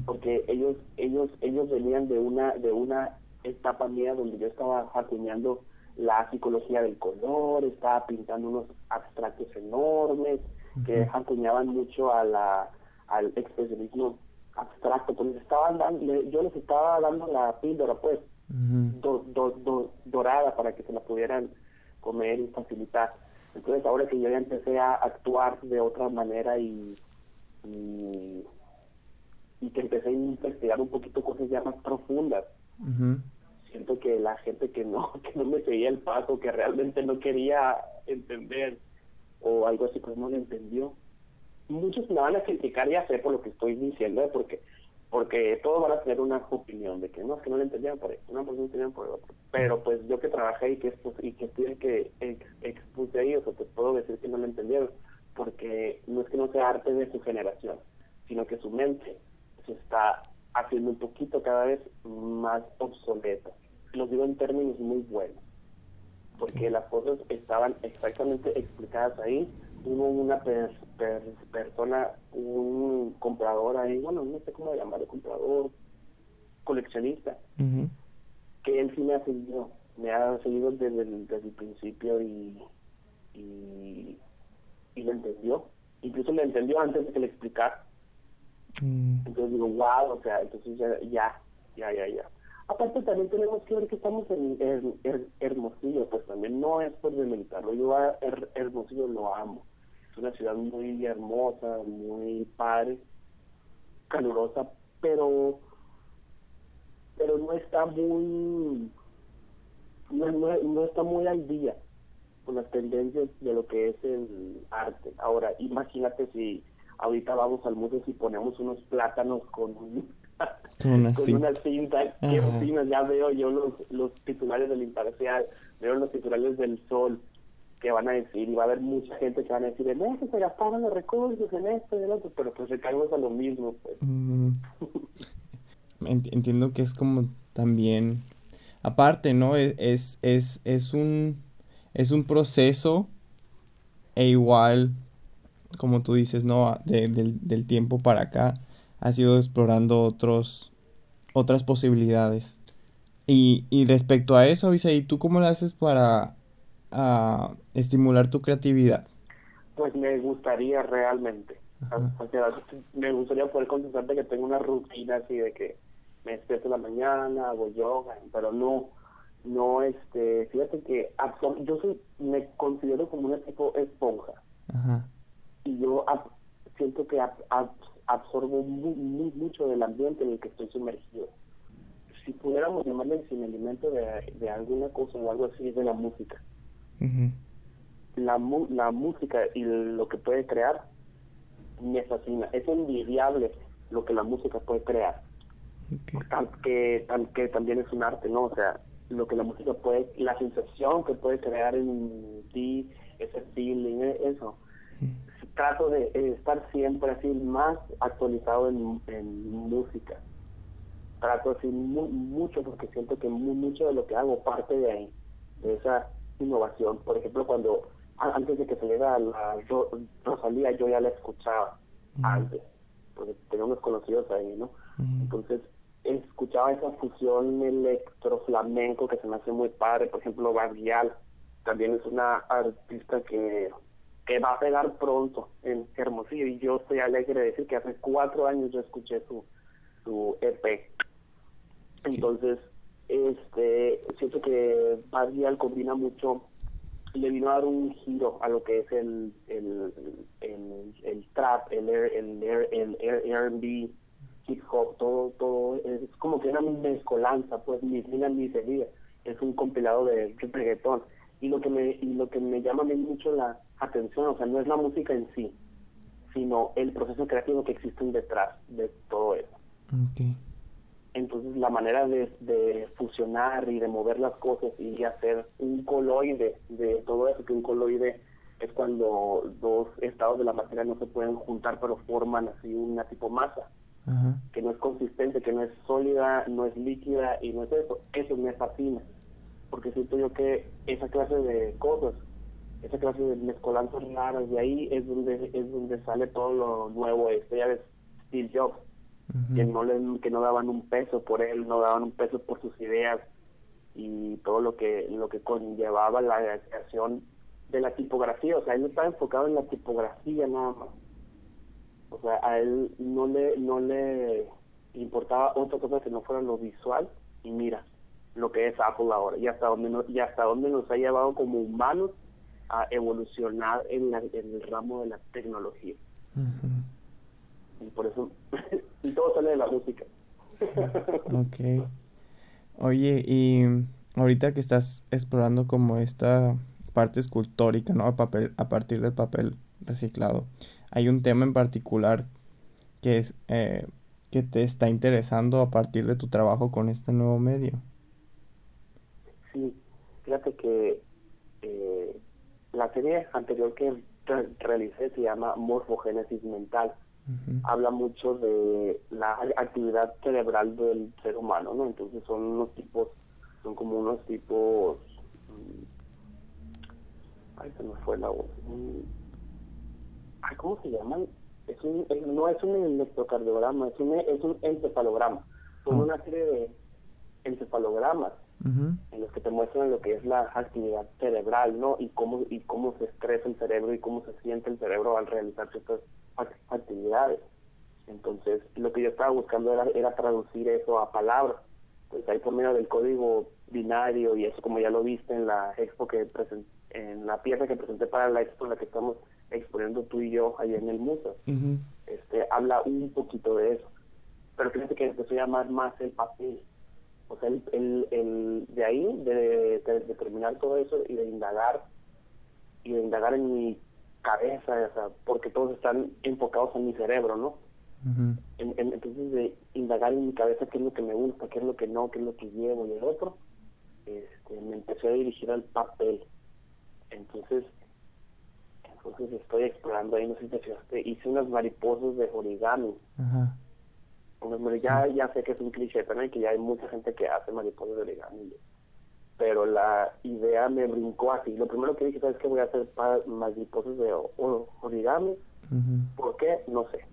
Porque ellos, ellos, ellos venían de una, de una etapa mía donde yo estaba acuñando la psicología del color, estaba pintando unos abstractos enormes que acuñaban mucho a la, al expresionismo abstracto, pues estaban dando, yo les estaba dando la píldora pues dorada para que se la pudieran comer y facilitar. Entonces ahora que yo ya empecé a actuar de otra manera y, y, que empecé a investigar un poquito cosas ya más profundas, siento que la gente que no, <laughs> que no me seguía el paso, que realmente no quería entender o algo así, pues no lo entendió. Muchos me van a criticar, ya sé por lo que estoy diciendo, porque porque todos van a tener una opinión de que no, es que no lo entendían por eso, no, pues no entendían por otro. Pero pues yo que trabajé y que, y que estuve que expuse a ellos, te puedo decir que no lo entendieron, porque no es que no sea arte de su generación, sino que su mente se está haciendo un poquito cada vez más obsoleta. Lo digo en términos muy buenos, porque las cosas estaban exactamente explicadas ahí. Hubo una persona, un comprador ahí, bueno, no sé cómo llamarlo, comprador, coleccionista, que él sí me ha seguido, me ha seguido desde el, desde el principio y, y, y lo entendió. Incluso lo entendió antes de que le explicara Mm. Entonces digo, wow, o sea, entonces ya, ya, ya, ya, ya. Aparte también tenemos que ver que estamos en, Hermosillo, pues también no es por demeritarlo, yo a Hermosillo lo amo. Una ciudad muy hermosa, muy padre, calurosa, pero pero no está muy no, no está muy al día con las tendencias de lo que es el arte. Ahora, imagínate si ahorita vamos al museo y ponemos unos plátanos con, <laughs> con una cinta, qué ya veo yo los, los titulares del imparcial, veo los titulares del sol que van a decir, y va a haber mucha gente que van a decir, en que se gastaron los recursos en esto y en otro, pero pues recaemos a lo mismo. Pues. <laughs> Entiendo que es como también, aparte, ¿no? E-, es, es, es, un, es un proceso e igual como tú dices, ¿no? del, tiempo para acá, has ido explorando otros, otras posibilidades. Y, y respecto a eso, ¿y ¿tú cómo lo haces para estimular tu creatividad? Pues me gustaría realmente. me gustaría poder concentrarte que tengo una rutina así de que me despierto en la mañana, hago yoga, pero no, no, este, fíjate que yo soy, me considero como un tipo esponja. Ajá y yo siento que absorbo muy, mucho del ambiente en el que estoy sumergido. Si pudiéramos llamarle sin alimento de, de alguna cosa o algo así, es de la música. La, la música y lo que puede crear me fascina. Es envidiable lo que la música puede crear. que, que también es un arte, ¿no? O sea, lo que la música puede, la sensación que puede crear en ti, ese feeling, e, eso. Trato de estar siempre así más actualizado en, música. Trato así mucho porque siento que mucho de lo que hago parte de ahí, de esa innovación. Por ejemplo, cuando antes de que saliera la Rosalía, yo ya la escuchaba antes, porque tenía unos conocidos ahí, ¿no? Entonces, escuchaba esa fusión electro-flamenco que se me hace muy padre. Por ejemplo, Barrial también es una artista que, que va a pegar pronto en Hermosillo. Y yo estoy alegre de decir que hace cuatro años yo escuché su, su EP. Entonces, este siento que Barrial combina mucho le vino a dar un giro a lo que es el el, el, el trap, el, el, el, el R&B, hip hop, todo, todo, es como que una mezcolanza, pues, ni ni miseria, es un compilado de reggaetón. Y lo que me, y lo que me llama mucho la atención, o sea, no es la música en sí, sino el proceso creativo que existe detrás de todo eso. Entonces la manera de, de, fusionar y de mover las cosas y hacer un coloide de todo eso, que un coloide es cuando dos estados de la materia no se pueden juntar pero forman así una tipo masa que no es consistente, que no es sólida, no es líquida y no es eso. Eso me fascina, porque siento yo que esa clase de cosas, esa clase de mezcolanzas raras, de ahí es donde es donde sale todo lo nuevo. Este ya ves Steve Jobs, que no le, que no daban un peso por él, no daban un peso por sus ideas y todo lo que lo que conllevaba la creación de la tipografía, o sea, él no estaba enfocado en la tipografía nada más. O sea, a él no le, no le importaba otra cosa que no fuera lo visual y mira lo que es Apple ahora. Y hasta dónde nos, y hasta dónde nos ha llevado como humanos a evolucionar en, el ramo de la tecnología. Y por eso, <laughs> y todo sale de la música. <laughs> ok. Oye, y ahorita que estás explorando como esta parte escultórica, ¿no? A, papel, a partir del papel reciclado hay un tema en particular que es eh, que te está interesando a partir de tu trabajo con este nuevo medio. Sí, fíjate que eh, la serie anterior que realicé se llama Morfogénesis Mental. Habla mucho de la actividad cerebral del ser humano, ¿no? Entonces son unos tipos, son como unos tipos... Mm, ay, se me fue la voz. ¿cómo se llaman? Es un, no es un electrocardiograma, es un, es un encefalograma. Son ah. una serie de encefalogramas en los que te muestran lo que es la actividad cerebral, ¿no? Y cómo, y cómo se estresa el cerebro y cómo se siente el cerebro al realizar ciertas actividades. Entonces, lo que yo estaba buscando era, era traducir eso a palabras. Pues ahí por medio del código binario y eso como ya lo viste en la expo que presenté, en la pieza que presenté para la expo en la que estamos exponiendo tú y yo ahí en el museo. este, habla un poquito de eso. Pero fíjate que empezó a llamar más el papel. O sea, el, el, de ahí, de, terminar todo eso y de indagar, y de indagar en mi cabeza, o sea, porque todos están enfocados en mi cerebro, ¿no? entonces, de indagar en mi cabeza qué es lo que me gusta, qué es lo que no, qué es lo que llevo y el otro, este, me empecé a dirigir al papel. Entonces, entonces estoy explorando ahí, no sé si te hice unas mariposas de origami. Ya, ya sé que es un cliché también, que ya hay mucha gente que hace mariposas de origami. Pero la idea me brincó así. Lo primero que dije, ¿sabes qué? Voy a hacer mariposas de origami. ¿Por qué? No sé.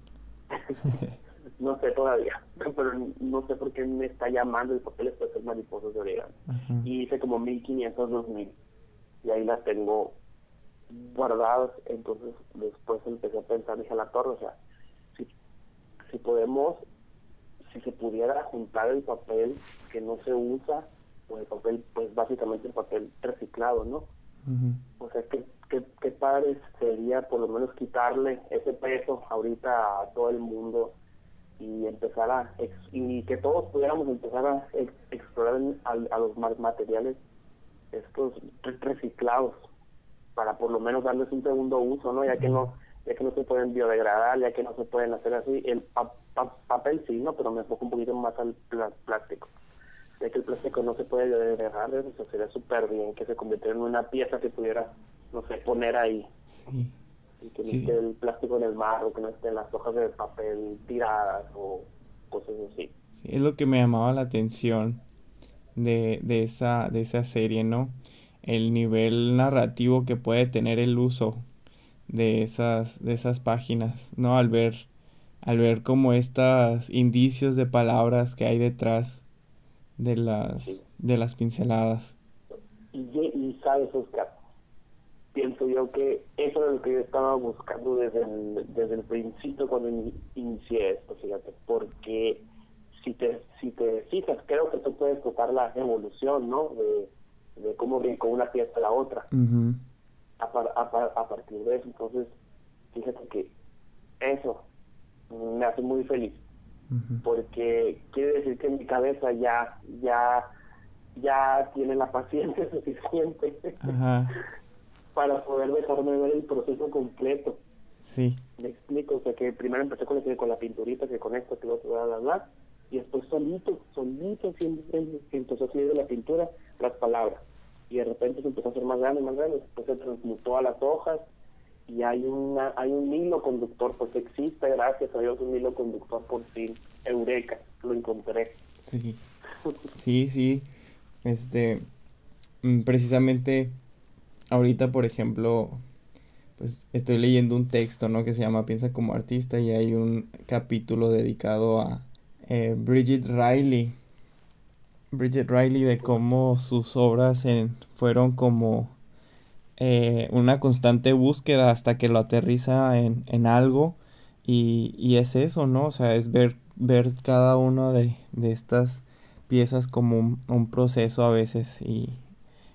<laughs> no sé todavía. <laughs> Pero no sé por qué me está llamando el papel para hacer mariposas de origami. Y hice como 1500, 2000. Y ahí las tengo guardados, entonces después empecé a pensar, dije a la torre, o sea, si, si podemos, si se pudiera juntar el papel que no se usa, o el papel, pues básicamente el papel reciclado, ¿no? O sea, que qué, padre sería por lo menos quitarle ese peso ahorita a todo el mundo y empezar a, y que todos pudiéramos empezar a explorar a, a los materiales estos reciclados para por lo menos darles un segundo uso, ¿no? Ya que no ya que no se pueden biodegradar, ya que no se pueden hacer así, el, papel sí, ¿no? Pero me enfoco un poquito más al plástico. De que el plástico no se puede dejar, eso sería súper bien que se convirtiera en una pieza que pudiera, no sé, poner ahí. Y que no esté el plástico en el mar o que no estén las hojas de papel tiradas o cosas así. Sí, es lo que me llamaba la atención de, de, esa, de esa serie, ¿no? El nivel narrativo que puede tener el uso de esas, de esas páginas, ¿no? Al ver, al ver como estos indicios de palabras que hay detrás de las, de las pinceladas. Y, y sabes, Oscar, pienso yo que eso es lo que yo estaba buscando desde el, desde el principio cuando inicié esto, fíjate, porque si te, si te fijas, creo que tú puedes tocar la evolución, ¿no? De, de cómo brincó una pieza a la otra a, a, partir de eso. Entonces, fíjate que eso me hace muy feliz, porque quiere decir que mi cabeza ya, ya, ya tiene la paciencia <laughs> suficiente para poder dejarme ver el proceso completo. Sí. Me explico, o sea que primero empecé con, con la pinturita, que con esto, que lo otro, bla, bla, y después solito, solito siempre empezó a salir de la pintura las palabras y de repente se empezó a hacer más grande, más grande, después se transmutó a las hojas y hay una hay un hilo conductor, pues existe, gracias a Dios, un hilo conductor por fin, Eureka, lo encontré. Sí, sí, sí, este, mm, precisamente ahorita, por ejemplo, pues estoy leyendo un texto, ¿no? Que se llama Piensa como artista y hay un capítulo dedicado a eh, Bridget Riley, Bridget Riley de cómo sus obras fueron como eh, una constante búsqueda hasta que lo aterriza en, en algo y, y, es eso, ¿no? O sea, es ver, ver cada una de, de estas piezas como un, proceso a veces y,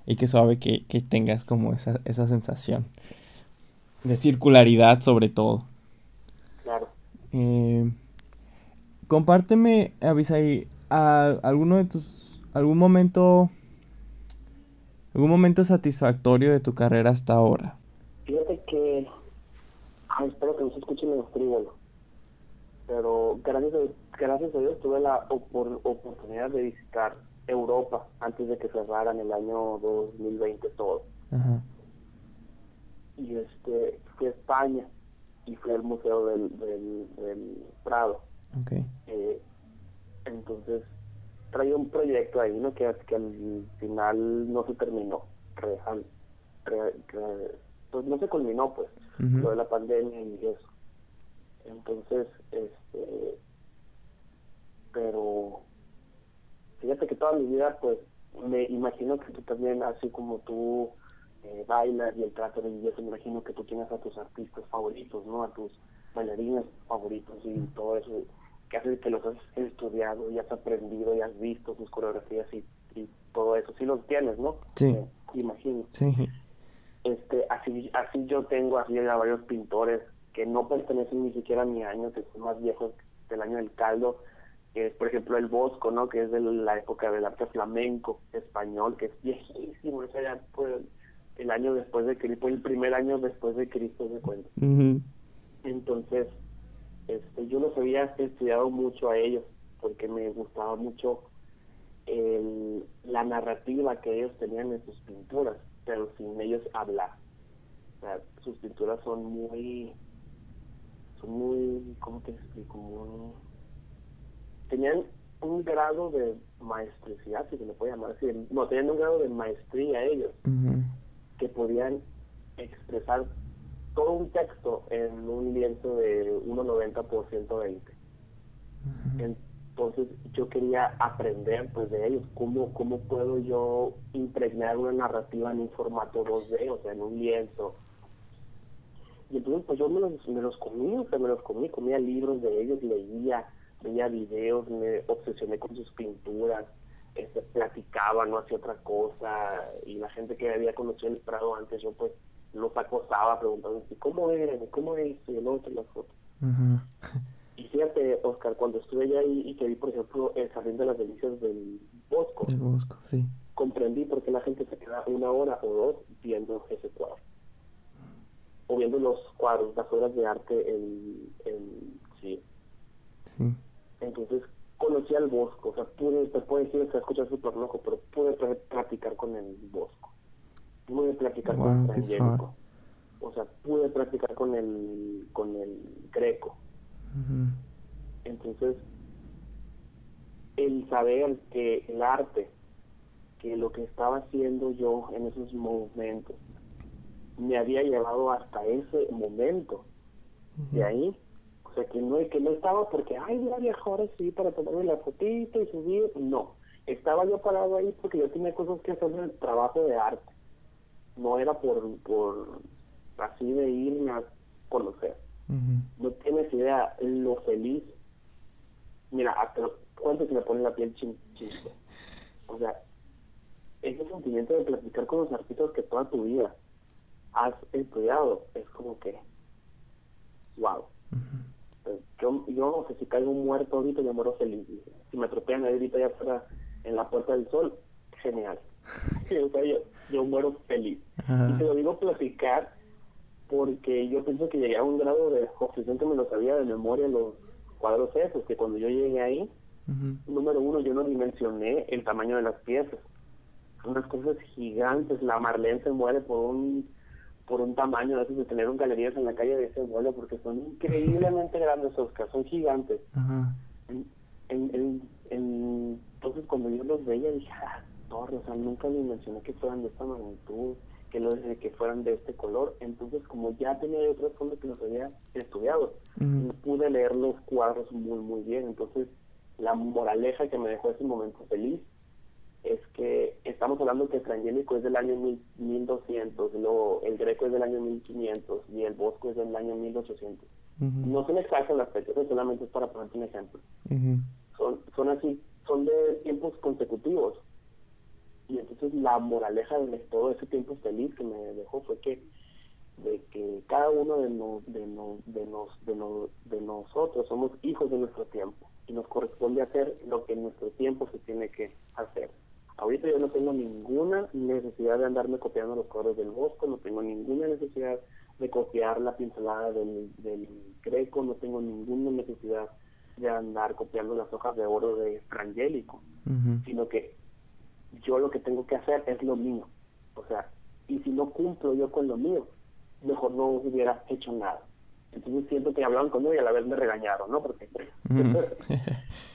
y que suave que, que, tengas como esa, esa sensación de circularidad sobre todo. Claro. Eh, compárteme, Avisai, alguno de tus algún momento algún momento satisfactorio de tu carrera hasta ahora. Fíjate que espero que no se escuche menos frívolo, pero gracias a, gracias a Dios tuve la oportunidad de visitar Europa antes de que cerraran el año 2020 todo. Y este fui a España y fui al museo del, del, Prado. Okay. Eh, entonces traía un proyecto ahí, ¿no? Que, que al final no se terminó. Pues no se culminó, pues, lo de la pandemia y eso. Entonces, este, pero fíjate que toda mi vida, pues, me imagino que tú también, así como tú eh, bailas y el trato de eso, me imagino que tú tienes a tus artistas favoritos, ¿no? A tus bailarines favoritos y todo eso que hace que los has estudiado y has aprendido y has visto sus coreografías y, todo eso. Sí los tienes, ¿no? Sí. imagino. Sí. Este, así, así yo tengo así a varios pintores que no pertenecen ni siquiera a mi año, que son más viejos del año del caldo, que es por ejemplo el Bosco, ¿no? Que es de la época del arte flamenco español, que es viejísimo, o sea, pues, el año después de Cristo, el primer año después de Cristo, me cuento. Entonces, este, yo los había estudiado mucho a ellos porque me gustaba mucho la narrativa que ellos tenían en sus pinturas, pero sin ellos hablar. sus pinturas son muy, son muy, ¿cómo te explico? tenían un grado de maestricidad, si se le puede llamar así, no, tenían un grado de maestría ellos, que podían expresar todo un texto en un lienzo de 1,90 por 120. Entonces yo quería aprender pues de ellos, cómo, cómo puedo yo impregnar una narrativa en un formato 2D, o sea, en un lienzo. Y entonces pues yo me los, me los comí, o sea, me los comí, comía libros de ellos, leía, veía videos, me obsesioné con sus pinturas, este, platicaba, no hacía otra cosa, y la gente que había conocido el Prado antes, yo pues los acosaba preguntando cómo eran, cómo es y el otro las fotos. <laughs> Y fíjate, Oscar, cuando estuve allá y, y que vi, por ejemplo, el Jardín de las Delicias del Bosco, del Bosco sí. comprendí por qué la gente se queda una hora o dos viendo ese cuadro. O viendo los cuadros, las obras de arte en, en sí. Sí. Entonces conocí al Bosco, o sea, pude, te puedo decir que escuchas súper loco, pero pude practicar con el Bosco. Pude practicar con el Angélico. O sea, pude practicar con el, con el Greco. Entonces, el saber que el arte, que lo que estaba haciendo yo en esos momentos, me había llevado hasta ese momento. De ahí o sea, que no, que no estaba porque, ay, voy a viajar ahora sí para tomarme la fotito y subir. No, estaba yo parado ahí porque yo tenía cosas que hacer en el trabajo de arte. No era por, por así de irme a conocer. No tienes idea lo feliz. Mira, hasta cuánto se me pone la piel chiste. O sea, ese sentimiento de platicar con los artistas que toda tu vida has estudiado es como que, wow. Yo, yo no sé si caigo muerto ahorita, yo muero feliz. Si me atropellan ahorita ya fuera en la Puerta del Sol, genial. <laughs> yo, muero feliz. Y te lo digo platicar porque yo pienso que llegué a un grado de obsesión que me lo sabía de memoria los cuadros esos, que cuando yo llegué ahí, número uno, yo no dimensioné el tamaño de las piezas. Son unas cosas gigantes. La Marlene se muere por un por un tamaño a veces de tener un galerías en la calle de ese vuelo porque son increíblemente <laughs> grandes Oscar, son gigantes. entonces cuando yo los veía dije, ah, torre, o sea, nunca me imaginé que fueran de esta magnitud, que, lo, que fueran de este color. Entonces como ya tenía otros fondos que los había estudiado, pude leer los cuadros muy, muy bien. Entonces la moraleja que me dejó ese momento feliz es que estamos hablando que el transgénico es del año 1200, lo, el greco es del año 1500 y el bosco es del año 1800. No son exactas las fechas, solamente es para ponerte un ejemplo. son, son así, son de tiempos consecutivos. Entonces la moraleja de todo ese tiempo feliz que me dejó fue que de que cada uno de, de, de, nos, de, de nosotros somos hijos de nuestro tiempo y nos corresponde hacer lo que en nuestro tiempo se tiene que hacer. Ahorita yo no tengo ninguna necesidad de andarme copiando los colores del bosco, no tengo ninguna necesidad de copiar la pincelada del, del greco, no tengo ninguna necesidad de andar copiando las hojas de oro de Frangélico, sino que yo lo que tengo que hacer es lo mío. O sea, y si no cumplo yo con lo mío, mejor no hubiera hecho nada. Entonces siento que hablaban conmigo y a la vez me regañaron, ¿no? Porque <laughs> me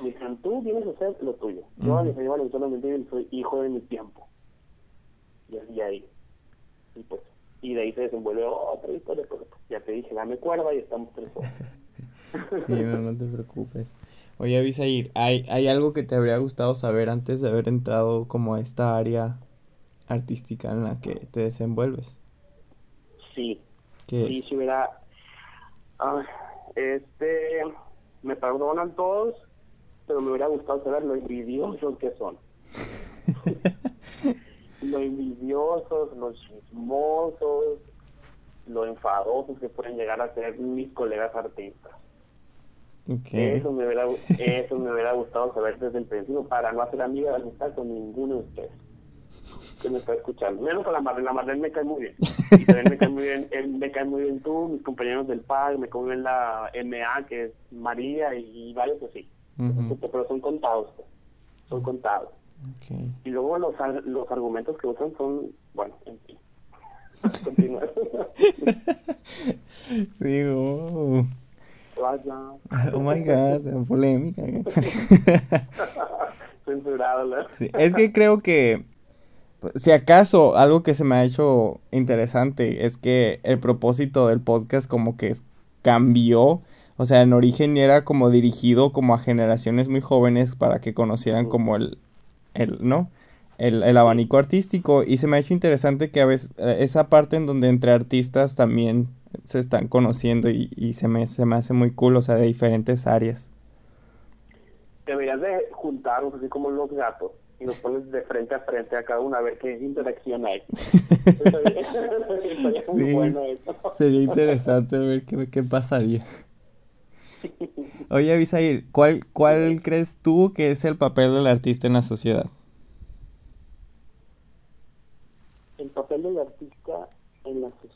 dijeron, tú vienes a hacer lo tuyo. Yo les digo solamente soy hijo de mi tiempo. Y así ahí. Y pues, y de ahí se desenvuelve otra historia. Ya te dije, dame cuerda y estamos tres horas. <laughs> sí, no, no te preocupes. Oye, Abisair, ¿hay, ¿hay algo que te habría gustado saber antes de haber entrado como a esta área artística en la que te desenvuelves? Sí. ¿Qué sí, si hubiera Ah, este, me perdonan todos, pero me hubiera gustado saber lo envidiosos que son. <laughs> lo envidiosos, los chismosos, lo enfadosos que pueden llegar a ser mis colegas artistas. Eso, me hubiera, eso me hubiera gustado saber desde el principio para no hacer amiga de amistad con ninguno de ustedes que me está escuchando. Menos a la Marlene, la Marlene me cae muy bien. Y también me cae muy bien, él, me cae muy bien tú, mis compañeros del PAG, me cae muy bien la MA, que es María, y, varios así. Pero son contados, pues. son contados. Y luego los, los argumentos que usan son, bueno, en fin. <laughs> Continuar. <laughs> <laughs> Oh my god, polémica. <laughs> Censurado, ¿no? Sí, es que creo que si acaso algo que se me ha hecho interesante es que el propósito del podcast como que cambió, o sea, en origen era como dirigido como a generaciones muy jóvenes para que conocieran como el, el ¿no? El, el abanico artístico y se me ha hecho interesante que a veces eh, esa parte en donde entre artistas también se están conociendo y, y se, me, se me hace muy cool, o sea, de diferentes áreas. Deberías de juntarnos así como los gatos y nos pones de frente a frente a cada uno a ver qué interacción hay. <laughs> sería, bueno sería interesante ver qué, qué pasaría. Oye, Abisair, ¿cuál, ¿cuál crees tú que es el papel del artista en la sociedad? El papel del artista en la sociedad.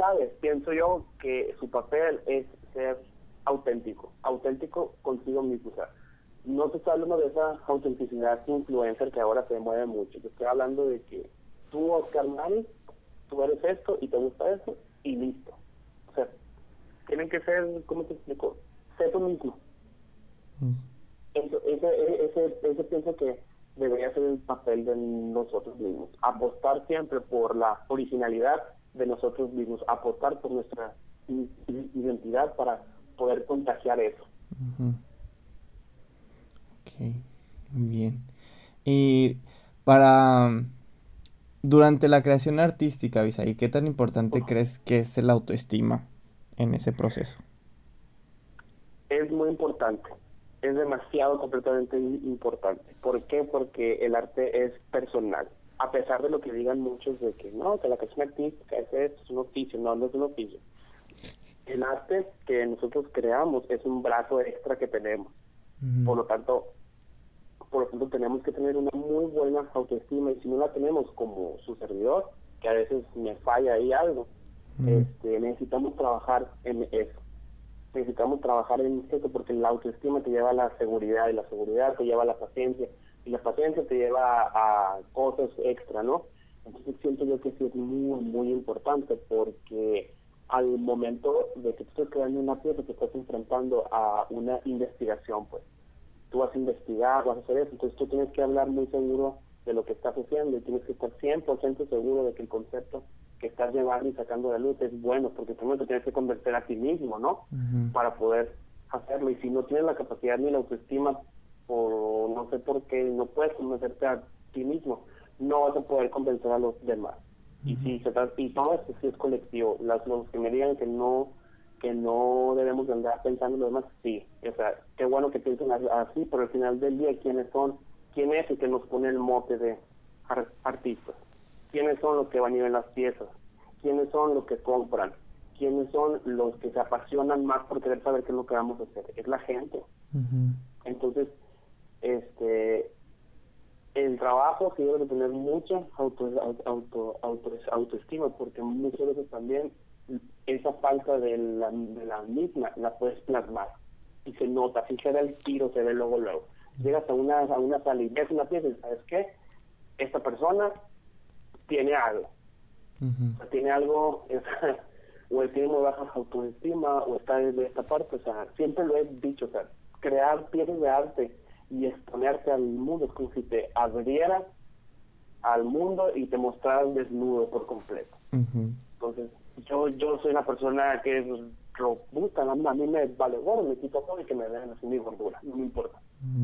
Sabes, pienso yo que su papel es ser auténtico, auténtico consigo mismo. O sea, no te estoy hablando de esa autenticidad influencer que ahora se mueve mucho. Te estoy hablando de que tú, Oscar Mari, tú eres esto y te gusta eso y listo. O sea, tienen que ser, ¿cómo te explico? Sé tú mismo. Mm. Eso, ese, ese, ese pienso que debería ser el papel de nosotros mismos. Apostar siempre por la originalidad de nosotros mismos, apostar por nuestra identidad para poder contagiar eso. Ok, muy bien. Y para durante la creación artística, ¿y ¿qué tan importante crees que es el autoestima en ese proceso? Es muy importante, es demasiado completamente importante. ¿Por qué? Porque el arte es personal. A pesar de lo que digan muchos de que no, que la creación artística es, es un oficio, no, no es un oficio. El arte que nosotros creamos es un brazo extra que tenemos. Por lo tanto, por lo tanto tenemos que tener una muy buena autoestima y si no la tenemos como su servidor, que a veces me falla ahí algo, este, necesitamos trabajar en eso. Necesitamos trabajar en eso porque la autoestima te lleva a la seguridad y la seguridad te lleva a la paciencia y la paciencia te lleva a, cosas extra, ¿no? Entonces siento yo que sí es muy, muy importante porque al momento de que tú estés creando una pieza te estás enfrentando a una investigación, pues tú vas a investigar, vas a hacer eso, entonces tú tienes que hablar muy seguro de lo que estás haciendo y tienes que estar 100% seguro de que el concepto que estás llevando y sacando de luz es bueno, porque primero te tienes que convencer a ti mismo, ¿no? Para poder hacerlo. Y si no tienes la capacidad ni la autoestima, por no sé por qué, no puedes convencerte a ti mismo, no vas a poder convencer a los demás. Y si se y todo esto sí es colectivo. Las, los que me digan que no que no debemos de andar pensando en lo demás, sí. O sea, qué bueno que piensen así, pero al final del día, ¿quiénes son? ¿Quién es el que nos pone el mote de artistas? ¿Quiénes son los que van a ir en las piezas? ¿Quiénes son los que compran? ¿Quiénes son los que se apasionan más por querer saber qué es lo que vamos a hacer? Es la gente. Entonces, este el trabajo sí debe tener mucha auto, auto, auto, autoestima, porque muchas veces también esa falta de la, de la misma la puedes plasmar y se nota, si se el tiro, se ve luego luego. Llegas a una, a una sala y ves una pieza y sabes qué, esta persona tiene algo, tiene algo, <laughs> o tiene muy baja autoestima o está de esta parte, o sea, siempre lo he dicho, o sea, crear piezas de arte y exponerte al mundo es como si te abrieras al mundo y te mostraras desnudo por completo. Entonces, yo yo soy una persona que es robusta, a mí me vale gordo, me quito todo y que me vean así mi gordura, no me importa.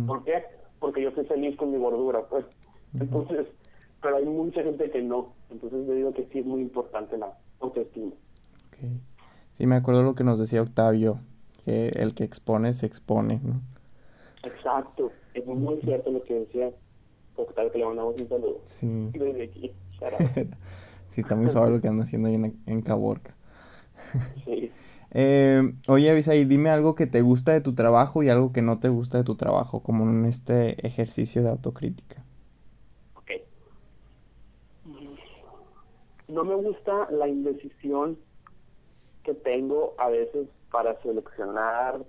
¿Por qué? Porque yo soy feliz con mi gordura, pues. Entonces, pero hay mucha gente que no. Entonces, yo digo que sí es muy importante la autoestima. Okay. Sí, me acuerdo lo que nos decía Octavio, que el que expone se expone, ¿no? Exacto, es muy cierto lo que decía Octavio, que le mandamos un saludo. Sí. <laughs> Desde aquí, <laughs> Sí, está muy suave lo que anda haciendo ahí en, en Caborca. Sí. <laughs> Eh, oye, Avisaí, dime algo que te gusta de tu trabajo y algo que no te gusta de tu trabajo, como en este ejercicio de autocrítica. Ok. No me gusta la indecisión que tengo a veces para seleccionar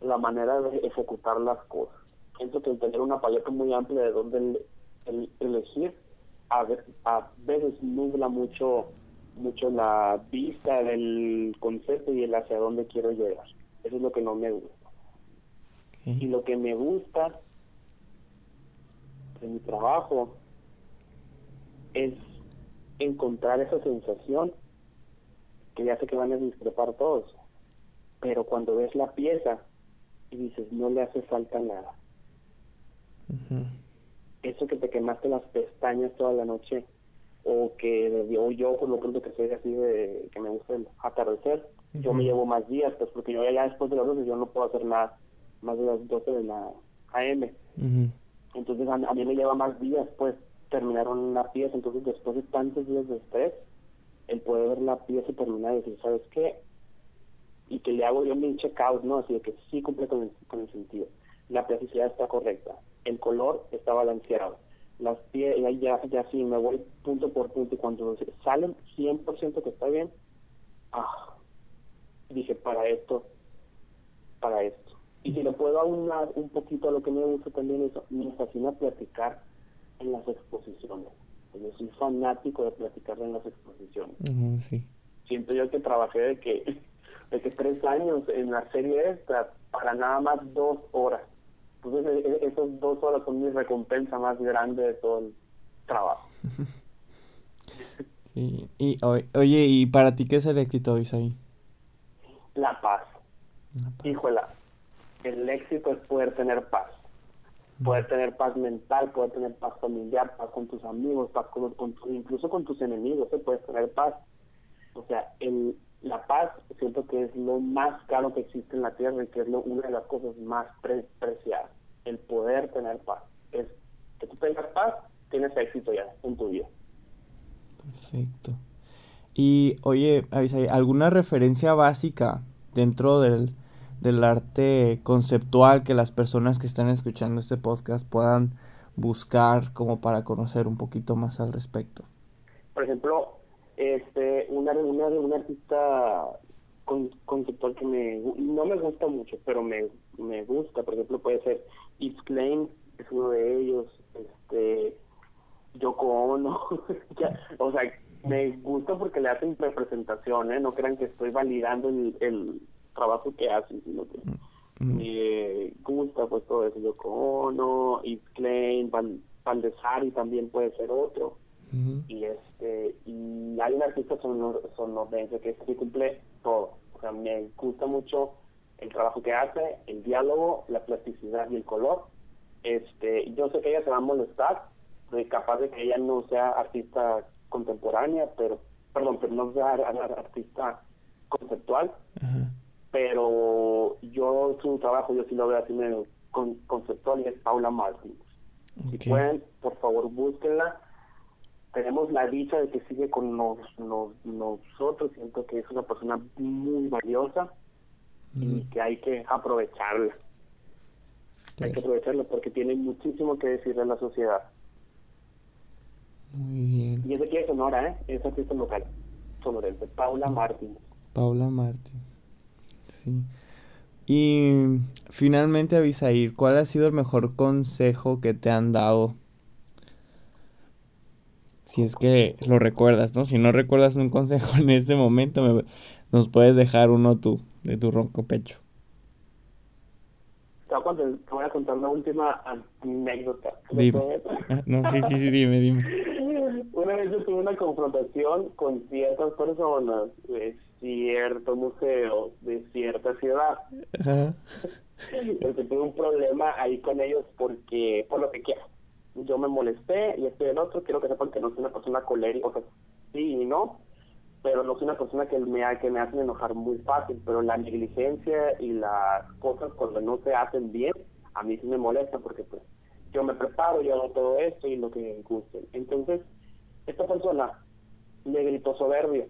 la manera de ejecutar las cosas. Siento que tener una paleta muy amplia de dónde elegir a, veces nubla mucho mucho la vista del concepto y el hacia dónde quiero llegar. Eso es lo que no me gusta. Y lo que me gusta de mi trabajo es encontrar esa sensación que ya sé que van a discrepar todos, pero cuando ves la pieza y dices no le hace falta nada. Eso que te quemaste las pestañas toda la noche o que yo por lo pronto que soy así de que me gusta el atardecer yo me llevo más días pues porque yo ya después de las 12 yo no puedo hacer nada más de las 12 de la AM entonces a, mí me lleva más días pues terminaron una pieza. Entonces después de tantos días de estrés el poder ver la pieza y terminar y decir sabes qué y que le hago yo mi check out no así de que sí cumple con el sentido. La plasticidad está correcta. El color está balanceado. Las pies, ya, ya sí, me voy punto por punto. Y cuando salen 100% que está bien, ah, dije, para esto, para esto. Y si le puedo aunar un poquito a lo que me gusta también, eso, me fascina platicar en las exposiciones. Yo soy fanático de platicar en las exposiciones. sí. Siento yo que trabajé de que, de que tres años en la serie esta para nada más dos horas. Entonces, e, e, esas dos horas son mi recompensa más grande de todo el trabajo. <laughs> y, oye, ¿y para ti qué es el éxito, Isaí? La paz. La paz. Híjola, el éxito es poder tener paz. Poder tener paz mental, poder tener paz familiar, paz con tus amigos, paz con, incluso con tus enemigos, ¿eh? puedes tener paz. O sea, el, la paz siento que es lo más caro que existe en la tierra y que es lo, una de las cosas más preciadas. El poder tener paz. Es que tú tengas paz, tienes éxito ya en tu vida. Perfecto. Y oye, ¿alguna referencia básica dentro del, del arte conceptual que las personas que están escuchando este podcast puedan buscar como para conocer un poquito más al respecto? Por ejemplo, este, una, una, una artista conceptual que me, no me gusta mucho, pero me, me gusta, por ejemplo, puede ser Yves Klein, es uno de ellos, este, Yoko Ono, <laughs> o sea, me gusta porque le hacen representación, ¿eh? no crean que estoy validando el trabajo que hacen, sino que me gusta pues todo eso, Yoko Ono, Yves Klein, Val, Valdesari también puede ser otro, y este y hay un artista sonorense que, que cumple todo. O sea me gusta mucho el trabajo que hace el diálogo la plasticidad y el color. Este yo sé que ella se va a molestar de capaz de que ella no sea artista contemporánea pero perdón pero no sea artista conceptual pero yo su trabajo yo sí lo veo así medio conceptual y es Paula Martins si pueden por favor búsquenla tenemos la dicha de que sigue con nosotros, siento que es una persona muy valiosa y que hay que aprovecharla. Hay que aprovecharla porque tiene muchísimo que decirle a la sociedad. Muy bien. Y ese aquí es Sonora, ¿eh? Es artista local, sonorense, Paula Martín. Paula Martín, sí. Y finalmente, Avisair, ¿cuál ha sido el mejor consejo que te han dado si es que lo recuerdas, ¿no? Si no recuerdas un consejo <laughs> en este momento, nos puedes dejar uno tú, de tu ronco pecho. Te voy a contar una última anécdota. Ah, no, sí, sí, sí, dime, dime. <laughs> Una vez yo tuve una confrontación con ciertas personas de cierto museo, de cierta ciudad. Ajá. Porque tuve un problema ahí con ellos porque, por lo que quiera yo me molesté y estoy el otro, quiero que sepan que no soy una persona colérica, o sea, sí y no, pero no soy una persona que me, que me hacen enojar muy fácil, pero la negligencia y las cosas cuando no se hacen bien, a mí sí me molesta porque pues yo me preparo, yo hago todo esto y lo que me guste. Entonces, esta persona me gritó soberbio.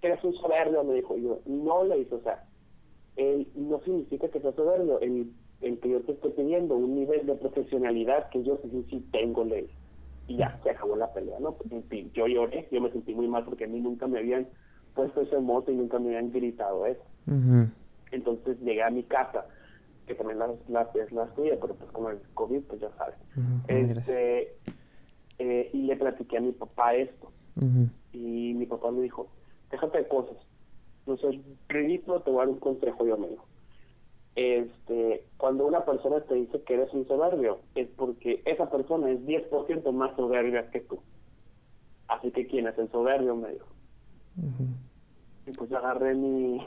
¿Qué es un soberbio? Me dijo yo. No le hizo, o sea, él no significa que sea soberbio. El el que yo te estoy pidiendo, un nivel de profesionalidad que yo sí, sí tengo ley. Y ya, se acabó la pelea, ¿no? yo lloré, yo me sentí muy mal porque a mí nunca me habían puesto ese moto y nunca me habían gritado eso. Entonces llegué a mi casa, que también la, la, es la suya, pero pues como el COVID, pues ya sabes. este, eh, y le platiqué a mi papá esto. Y mi papá me dijo, déjate de cosas. No sé, ridículo, te voy a dar un consejo, yo me dijo este, cuando una persona te dice que eres un soberbio, es porque esa persona es 10% más soberbia que tú. Así que, ¿quién es el soberbio? Me dijo. Y pues agarré mi,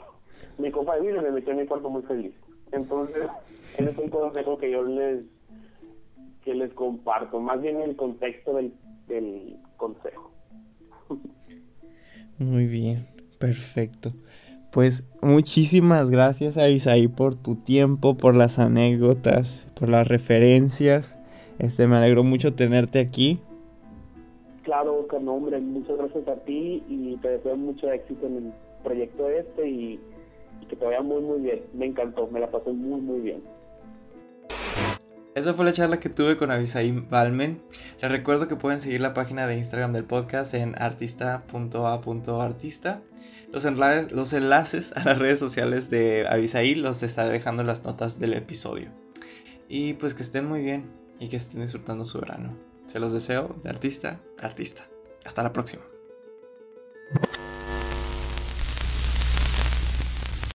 mi copa de vino y me metí en mi cuarto muy feliz. Entonces, ese es un consejo que yo les, que les comparto, más bien en el contexto del, del consejo. Muy bien, perfecto. Pues muchísimas gracias a por tu tiempo, por las anécdotas, por las referencias. Este, me alegro mucho tenerte aquí. Claro, que hombre, muchas gracias a ti y te deseo mucho éxito en el proyecto este y, que te vaya muy muy bien. Me encantó, me la pasé muy muy bien. Esa fue la charla que tuve con Avisaí Balmen. Les recuerdo que pueden seguir la página de Instagram del podcast en artista.a.artista Los, enlaces, los enlaces a las redes sociales de Avisaí los estaré dejando en las notas del episodio. Y pues que estén muy bien y que estén disfrutando su verano. Se los deseo de artista a artista. Hasta la próxima.